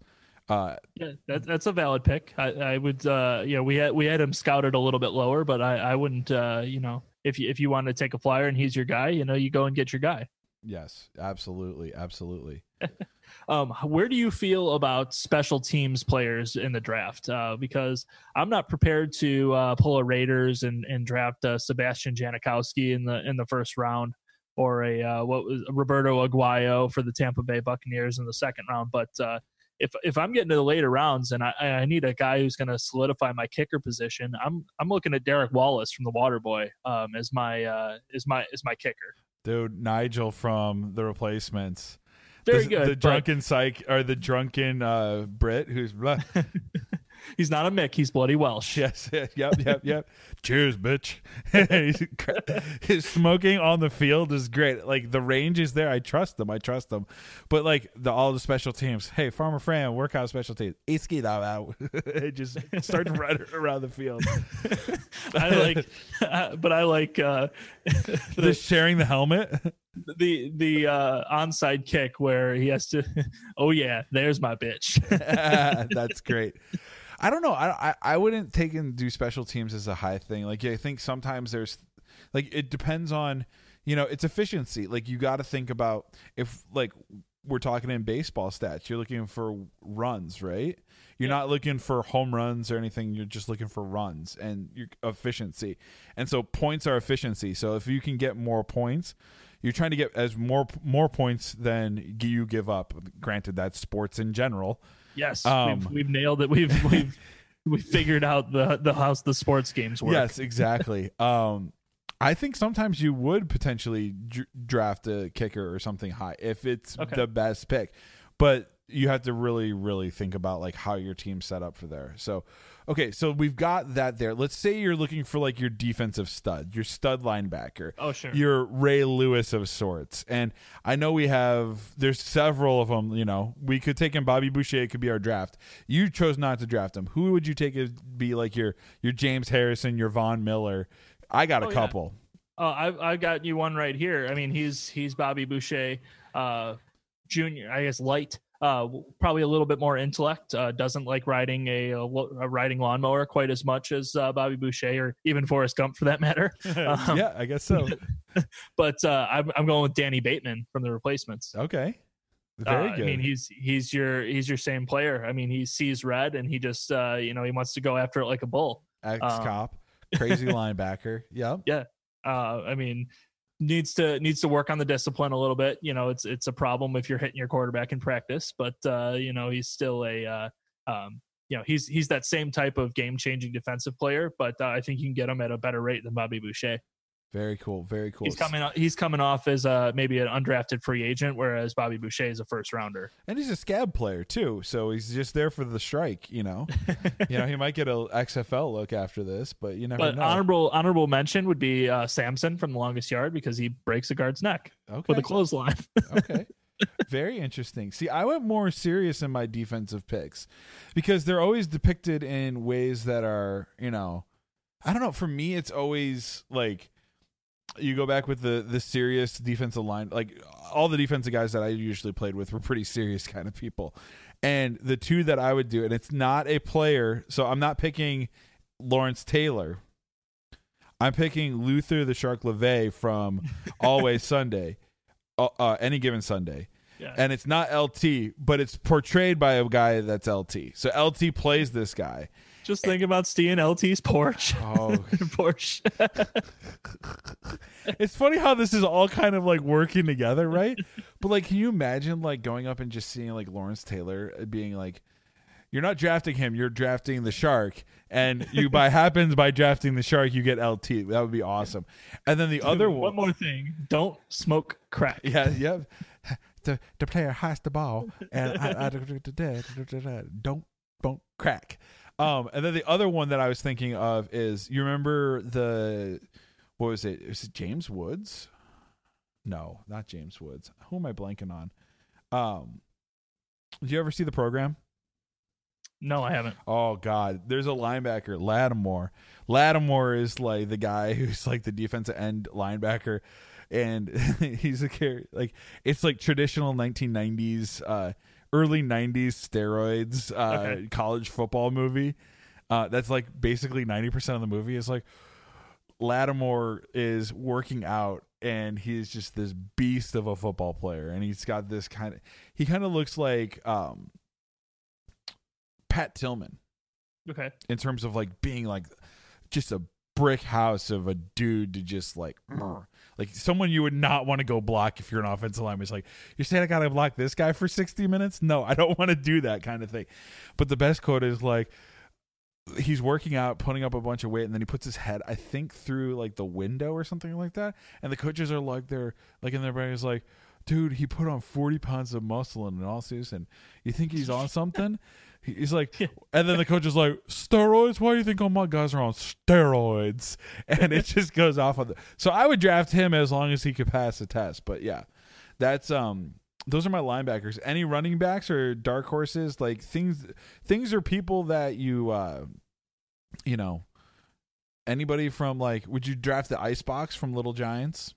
Uh, yeah, that, that's a valid pick. I, I would, uh, you know, we had we had him scouted a little bit lower, but I, I wouldn't, uh, you know, if you if you want to take a flyer and he's your guy, you know, you go and get your guy. yes, absolutely, absolutely. Um, where do you feel about special teams players in the draft? Uh, because I'm not prepared to uh, pull a Raiders and, and draft uh, Sebastian Janikowski in the in the first round, or a uh, what was Roberto Aguayo for the Tampa Bay Buccaneers in the second round. But uh, if if I'm getting to the later rounds and I, I need a guy who's going to solidify my kicker position, I'm I'm looking at Derek Wallace from the Waterboy um, as my uh, is my is my kicker. Dude, Nigel from the replacements. Very the, good. The drunken psych or the drunken uh, Brit who's He's not a Mick. He's bloody Welsh. yes, yep, yep, yep. Cheers, bitch. He's His smoking on the field is great. Like the range is there. I trust them. I trust them. But like the all the special teams. Hey, Farmer Fran, workout special teams. Iski that out. Just start to run around the field. I like, but I like uh, Just sharing the helmet. The the uh, onside kick where he has to. Oh yeah, there's my bitch. That's great. I don't know. I, I I wouldn't take and do special teams as a high thing. Like I think sometimes there's like it depends on you know it's efficiency. Like you got to think about if like we're talking in baseball stats, you're looking for runs, right? You're not looking for home runs or anything. You're just looking for runs and your efficiency. And so points are efficiency. So if you can get more points, you're trying to get as more more points than you give up. Granted, that's sports in general. yes, Um, we've, we've nailed it. We've we've we figured out the the house the sports games work. Yes, exactly. um, I think sometimes you would potentially dr- draft a kicker or something high if it's Okay. the best pick, but you have to really, really think about like how your team's set up for there. So, okay, so we've got that there. Let's say you're looking for like your defensive stud, your stud linebacker. Oh sure. Your Ray Lewis of sorts, and I know we have. There's several of them. You know, we could take in Bobby Boucher. It could be our draft. You chose not to draft him. Who would you take as be like your your James Harrison, your Von Miller? I got a Oh, yeah. couple. Oh, I I got you one right here. I mean, he's he's Bobby Boucher, uh, junior. I guess light. Uh, probably a little bit more intellect. Uh, doesn't like riding a, a, a riding lawnmower quite as much as uh, Bobby Boucher or even Forrest Gump for that matter. Um, yeah, I guess so. But uh, I'm I'm going with Danny Bateman from the Replacements. Okay, very Uh, good. I mean, he's he's your he's your same player. I mean, he sees red and he just uh, you know he wants to go after it like a bull. Ex cop, crazy linebacker. Yep. uh, I mean, needs to needs to work on the discipline a little bit. You know, it's it's a problem if you're hitting your quarterback in practice, but uh, you know, he's still a uh, um, you know, he's he's that same type of game changing defensive player, but uh, I think you can get him at a better rate than Bobby Boucher. Very cool. Very cool. He's coming he's coming off as uh, maybe an undrafted free agent, whereas Bobby Boucher is a first rounder. And he's a scab player too, so he's just there for the strike. You know, you know he might get a XFL look after this, but you never know. But know. honorable honorable mention would be uh, Samson from the longest yard because he breaks a guard's neck okay, with a clothesline. okay. Very interesting. See, I went more serious in my defensive picks because they're always depicted in ways that are, you know, I don't know. For me, it's always like you go back with the the serious defensive line. Like all the defensive guys that I usually played with were pretty serious kind of people. And the two that I would do, and it's not a player, so I'm not picking Lawrence Taylor. I'm picking Luther the Shark LeVay from Always Sunday, uh, uh, any given Sunday. Yeah. And it's not LT, but it's portrayed by a guy that's LT. So LT plays this guy. Just think about stealing LT's Porsche. Oh, Porsche. it's funny how this is all kind of like working together, right? But like, can you imagine like going up and just seeing like Lawrence Taylor being like, you're not drafting him, you're drafting the shark, and you by happens by drafting the shark, you get LT. That would be awesome. And then the other one one, more thing: don't smoke crack. yeah, yeah. The, the player has the ball, and I, I, don't don't crack. Um, and then the other one that I was thinking of is you remember the what was it? Was it James Woods? No, not James Woods. Who am I blanking on? Um, did you ever see the program? No, I haven't. Oh God, there's a linebacker, Lattimer. Lattimer is like the guy who's like the defensive end linebacker, and he's a like it's like traditional 1990s, uh, early 90s steroids, uh, Okay. college football movie. Uh, that's like basically 90% of the movie is like Lattimer is working out and he's just this beast of a football player and he's got this kind of he kind of looks like um Pat Tillman Okay. in terms of like being like just a brick house of a dude to just like like someone you would not want to go block if you're an offensive lineman. It's like you're saying I gotta block this guy for 60 minutes. No, I don't want to do that kind of thing. But the best quote is like he's working out, putting up a bunch of weight, and then he puts his head, I think, through like the window or something like that. And the coaches are like they're like in their brain is like, dude, he put on 40 pounds of muscle in an all season. You think he's on something? He- He's like, and then the coach is like, steroids? Why do you think all my guys are on steroids? And it just goes off of the. So I would draft him as long as he could pass the test. But yeah, that's um, those are my linebackers. Any running backs or dark horses? Like things, things are people that you, uh, you know, anybody from like, would you draft the Icebox from Little Giants?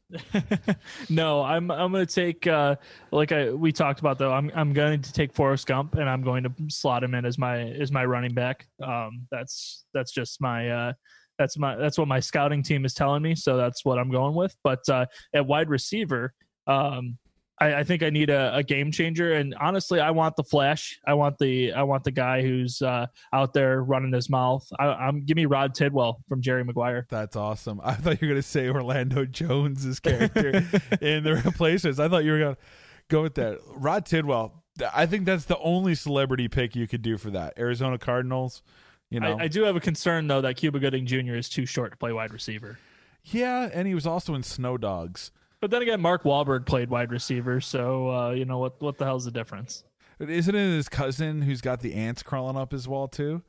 no, I'm I'm gonna take uh like I we talked about though. I'm I'm going to take Forrest Gump and I'm going to slot him in as my as my running back. Um, that's that's just my uh that's my that's what my scouting team is telling me. So that's what I'm going with. But uh, at wide receiver, um, I, I think I need a, a game changer. And honestly, I want the flash. I want the I want the guy who's uh, out there running his mouth. I, I'm give me Rod Tidwell from Jerry Maguire. That's awesome. I thought you were going to say Orlando Jones's character in the replacements. I thought you were going to go with that. Rod Tidwell. I think that's the only celebrity pick you could do for that. Arizona Cardinals. You know, I, I do have a concern though that Cuba Gooding Jr. is too short to play wide receiver. yeah, and he was also in Snow Dogs. But then again, Mark Wahlberg played wide receiver, so uh, you know what? What the hell's the difference? Isn't it his cousin who's got the ants crawling up his wall too?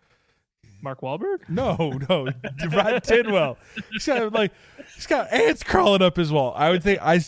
Mark Wahlberg? No, no, Rod Tidwell. He's got like he's got ants crawling up his wall. I would think I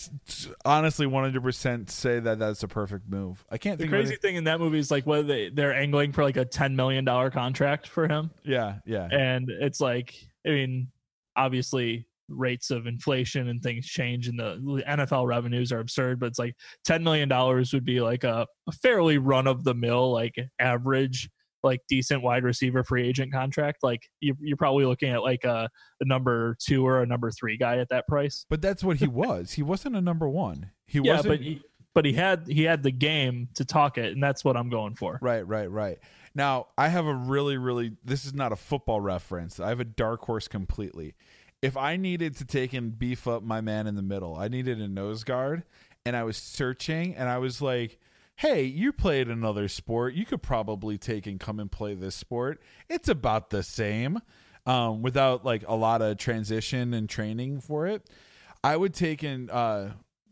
honestly 100 percent say that that's a perfect move. I can't The crazy thing in that movie is like whether they they're angling for like a ten million dollar contract for him, Yeah, yeah. and it's like I mean, obviously rates of inflation and things change, and the NFL revenues are absurd. But it's like ten million dollars would be like a, a fairly run of the mill, like average. Like decent wide receiver free agent contract, like you, you're probably looking at like a, a number two or a number three guy at that price. But that's what he was. He wasn't a number one. He yeah, wasn't. but he, but he had he had the game to talk it, and that's what I'm going for. right, right, right. Now I have a really, really. This is not a football reference. I have a dark horse completely. If I needed to take and beef up my man in the middle, I needed a nose guard, and I was searching, and I was like. Hey, you played another sport. You could probably take and come and play this sport. It's about the same, um, without like a lot of transition and training for it. I would take and uh,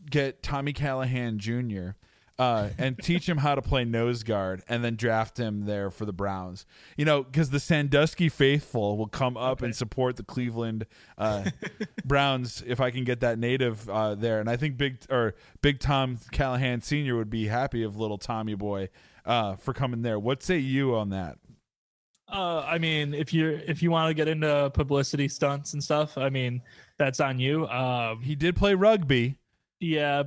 get Tommy Callahan Jr. Uh, and teach him how to play nose guard, and then draft him there for the Browns. You know, because the Sandusky faithful will come up and support the Cleveland uh, Browns if I can get that native uh, there. And I think Big or Big Tom Callahan Sr. would be happy of little Tommy boy uh, for coming there. What say you on that? Uh, I mean, if you if you want to get into publicity stunts and stuff, I mean, that's on you. Um, He did play rugby. yeah,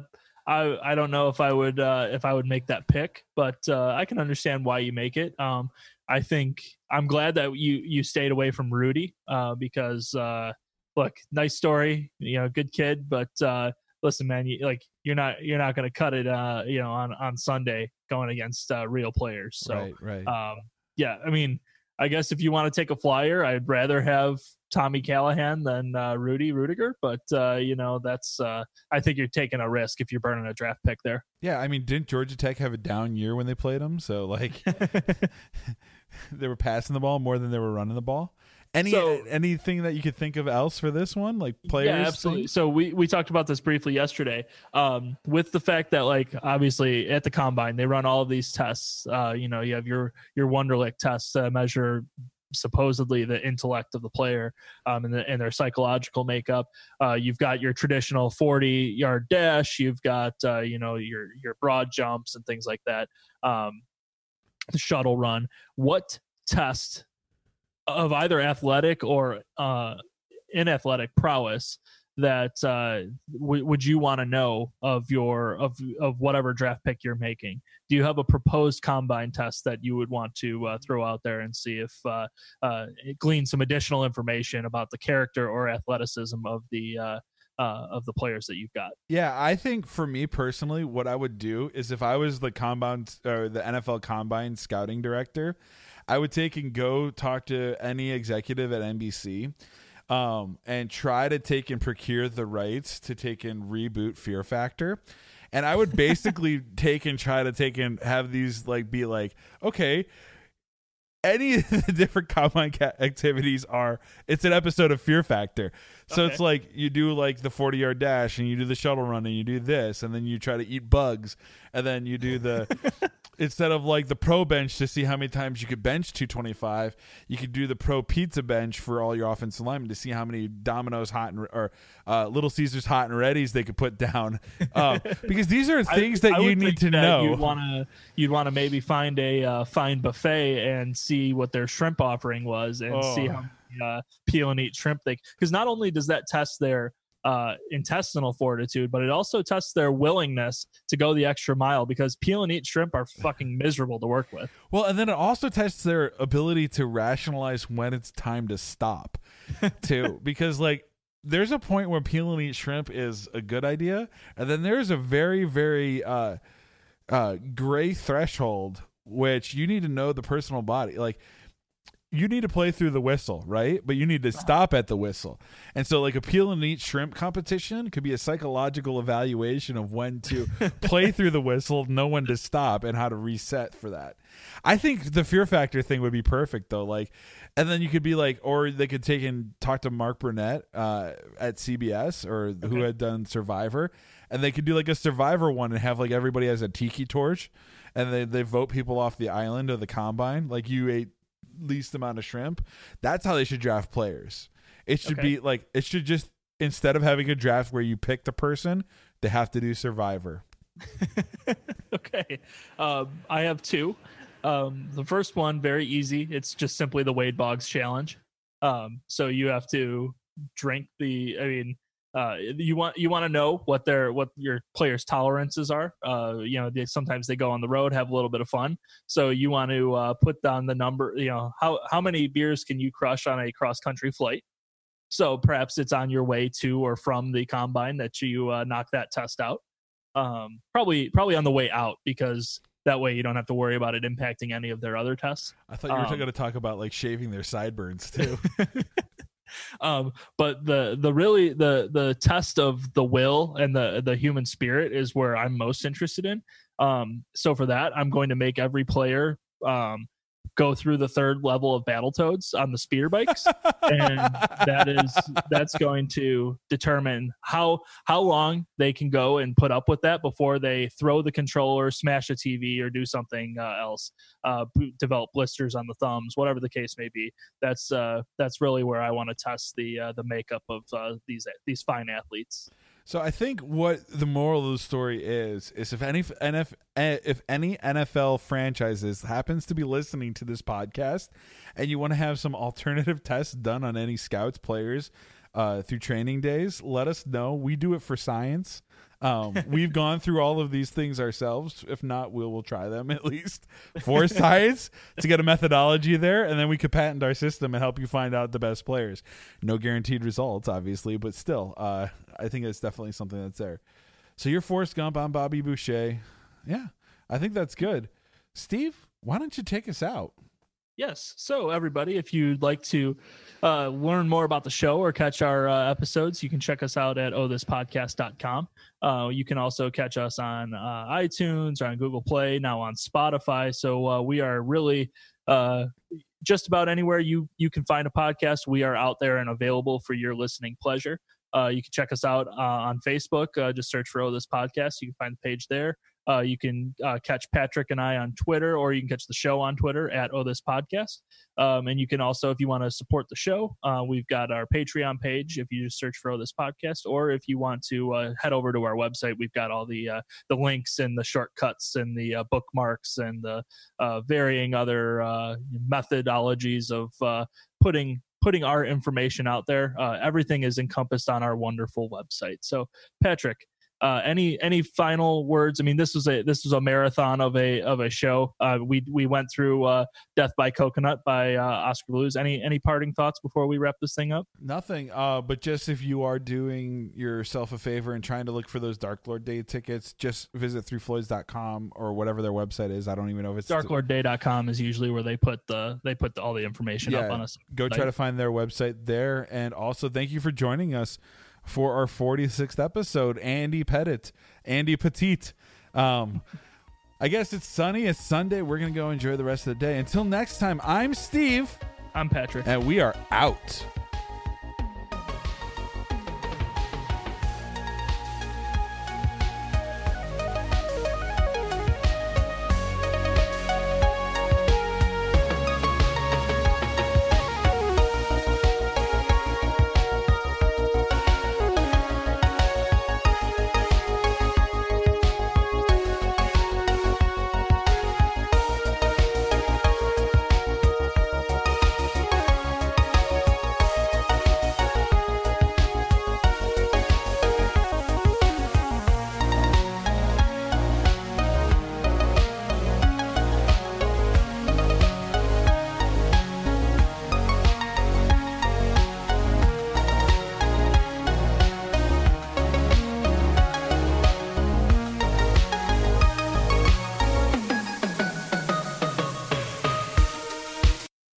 I I don't know if I would uh, if I would make that pick, but uh, I can understand why you make it. Um, I think I'm glad that you you stayed away from Rudy uh, because uh, look, nice story, you know, good kid, but uh, listen, man, you, like you're not you're not going to cut it, uh, you know, on on Sunday going against uh, real players. So, right, right. um, yeah, I mean, I guess if you want to take a flyer, I'd rather have Tommy Callahan than uh, Rudy Ruettiger, but uh, you know that's uh, I think you're taking a risk if you're burning a draft pick there. yeah, I mean, didn't Georgia Tech have a down year when they played them? So like, they were passing the ball more than they were running the ball. Any So- anything that you could think of else for this one, like players? Yeah, absolutely. things? So we we talked about this briefly yesterday. Um, with the fact that like obviously at the combine they run all of these tests. Uh, you know, you have your your Wonderlic tests to measure supposedly the intellect of the player um, and, the, and their psychological makeup. Uh, you've got your traditional 40 yard dash. You've got uh, you know your your broad jumps and things like that. Um, the shuttle run. What test of either athletic or uh, in athletic prowess that uh, w- would you want to know of your of of whatever draft pick you're making? Do you have a proposed combine test that you would want to uh, throw out there and see if uh, uh, glean some additional information about the character or athleticism of the uh, uh, of the players that you've got? Yeah, I think for me personally, what I would do is if I was the combine or the NFL combine scouting director, I would take and go talk to any executive at NBC um, and try to take and procure the rights to take and reboot Fear Factor. And I would basically take and try to take and have these like be like, okay, any of the different combine activities are it's an episode of fear factor so Okay. it's like you do like the 40 yard dash and you do the shuttle run and you do this and then you try to eat bugs and then you do the instead of like the pro bench to see how many times you could bench 225 you could do the pro pizza bench for all your offensive linemen to see how many Domino's hot and or uh, little caesars hot and readies they could put down um, because these are things that I you need to know You'd want to you'd want to maybe find a uh, fine buffet and see what their shrimp offering was and see Oh. how many, uh, peel and eat shrimp they because not only does that test their uh, intestinal fortitude, but it also tests their willingness to go the extra mile because peel and eat shrimp are fucking miserable to work with. Well, and then it also tests their ability to rationalize when it's time to stop, too. because, like, there's a point where peel and eat shrimp is a good idea, and then there's a very, very uh, uh, gray threshold which you need to know the personal body. Like, you need to play through the whistle, right? But you need to stop at the whistle. And so, like, a peel and eat shrimp competition could be a psychological evaluation of when to play through the whistle, know when to stop, and how to reset for that. I think the fear factor thing would be perfect, though. Like, and then you could be like, or they could take and talk to Mark Burnett uh, at CBS or who had done Survivor, and they could do like a Survivor one and have like everybody has a tiki torch, and they they vote people off the island or the combine. Like you ate least amount of shrimp. That's how they should draft players. It should Okay. be like it should just instead of having a draft where you pick the person, they have to do Survivor. okay. Um, I have two. Um, the first one, very easy. It's just simply the Wade Boggs challenge. Um, so you have to drink the. I mean, uh, you want you want to know what their what your players' tolerances are. Uh, you know, they, sometimes they go on the road, have a little bit of fun. So you want to uh, put down the number. You know, how how many beers can you crush on a cross country flight? So perhaps it's on your way to or from the combine that you uh, knock that test out. Um, probably probably on the way out because that way you don't have to worry about it impacting any of their other tests. I thought you were Um, going to talk about like shaving their sideburns too. um, but the the really the the test of the will and the the human spirit is where I'm most interested in. Um, so for that, I'm going to make every player um, go through the third level of battle Battletoads on the speeder bikes. and that is that's going to determine how how long they can go and put up with that before they throw the controller, smash a TV, or do something uh, else. Uh, develop blisters on the thumbs, whatever the case may be. That's uh, that's really where I want to test the uh, the makeup of uh, these these fine athletes. So I think what the moral of the story is is if any NF, eh, if any NFL franchises happens to be listening to this podcast and you want to have some alternative tests done on any scouts players uh, through training days, let us know. We do it for science. Um, we've gone through all of these things ourselves. If not, we'll we'll try them at least for science to get a methodology there, and then we could patent our system and help you find out the best players. No guaranteed results, obviously, but still, uh, I think it's definitely something that's there. So you're Forrest Gump. I'm Bobby Boucher. Yeah, I think that's good. Steve, why don't you take us out? Yes. So, everybody, if you'd like to uh, learn more about the show or catch our uh, episodes, you can check us out at ohthispodcast.com. Uh, you can also catch us on uh, iTunes or on Google Play, now on Spotify. So, uh, we are really uh, just about anywhere you, you can find a podcast. We are out there and available for your listening pleasure. you can check us out on Facebook. just search for Oh This Podcast. You can find the page there. Uh, you can uh, catch Patrick and I on Twitter, or you can catch the show on Twitter at Oh This Podcast. Um, and you can also, if you want to support the show, uh, we've got our Patreon page. If you just search for Oh This Podcast, or if you want to uh, head over to our website, we've got all the uh, the links and the shortcuts and the uh, bookmarks and the varying other methodologies of putting putting our information out there. everything is encompassed on our wonderful website. So, Patrick, uh, any any final words? I mean, this was a this was a marathon of a of a show. Uh, we we went through uh, "Death by Coconut" by uh, Oskar Blues. Any any parting thoughts before we wrap this thing up? Nothing. Uh, but just if you are doing yourself a favor and trying to look for those Dark Lord Day tickets, just visit threefloyds.com or whatever their website is. I don't even know if it's darklordday.com is usually where they put the they put the, all the information yeah, up on us. Go try to find their website there. And also, thank you for joining us for our 46th episode. Andy Pettitte, Andy Pettitte. Um, I guess it's sunny. It's Sunday. We're going to go enjoy the rest of the day. Until next time, I'm Steve. I'm Patrick. And we are out.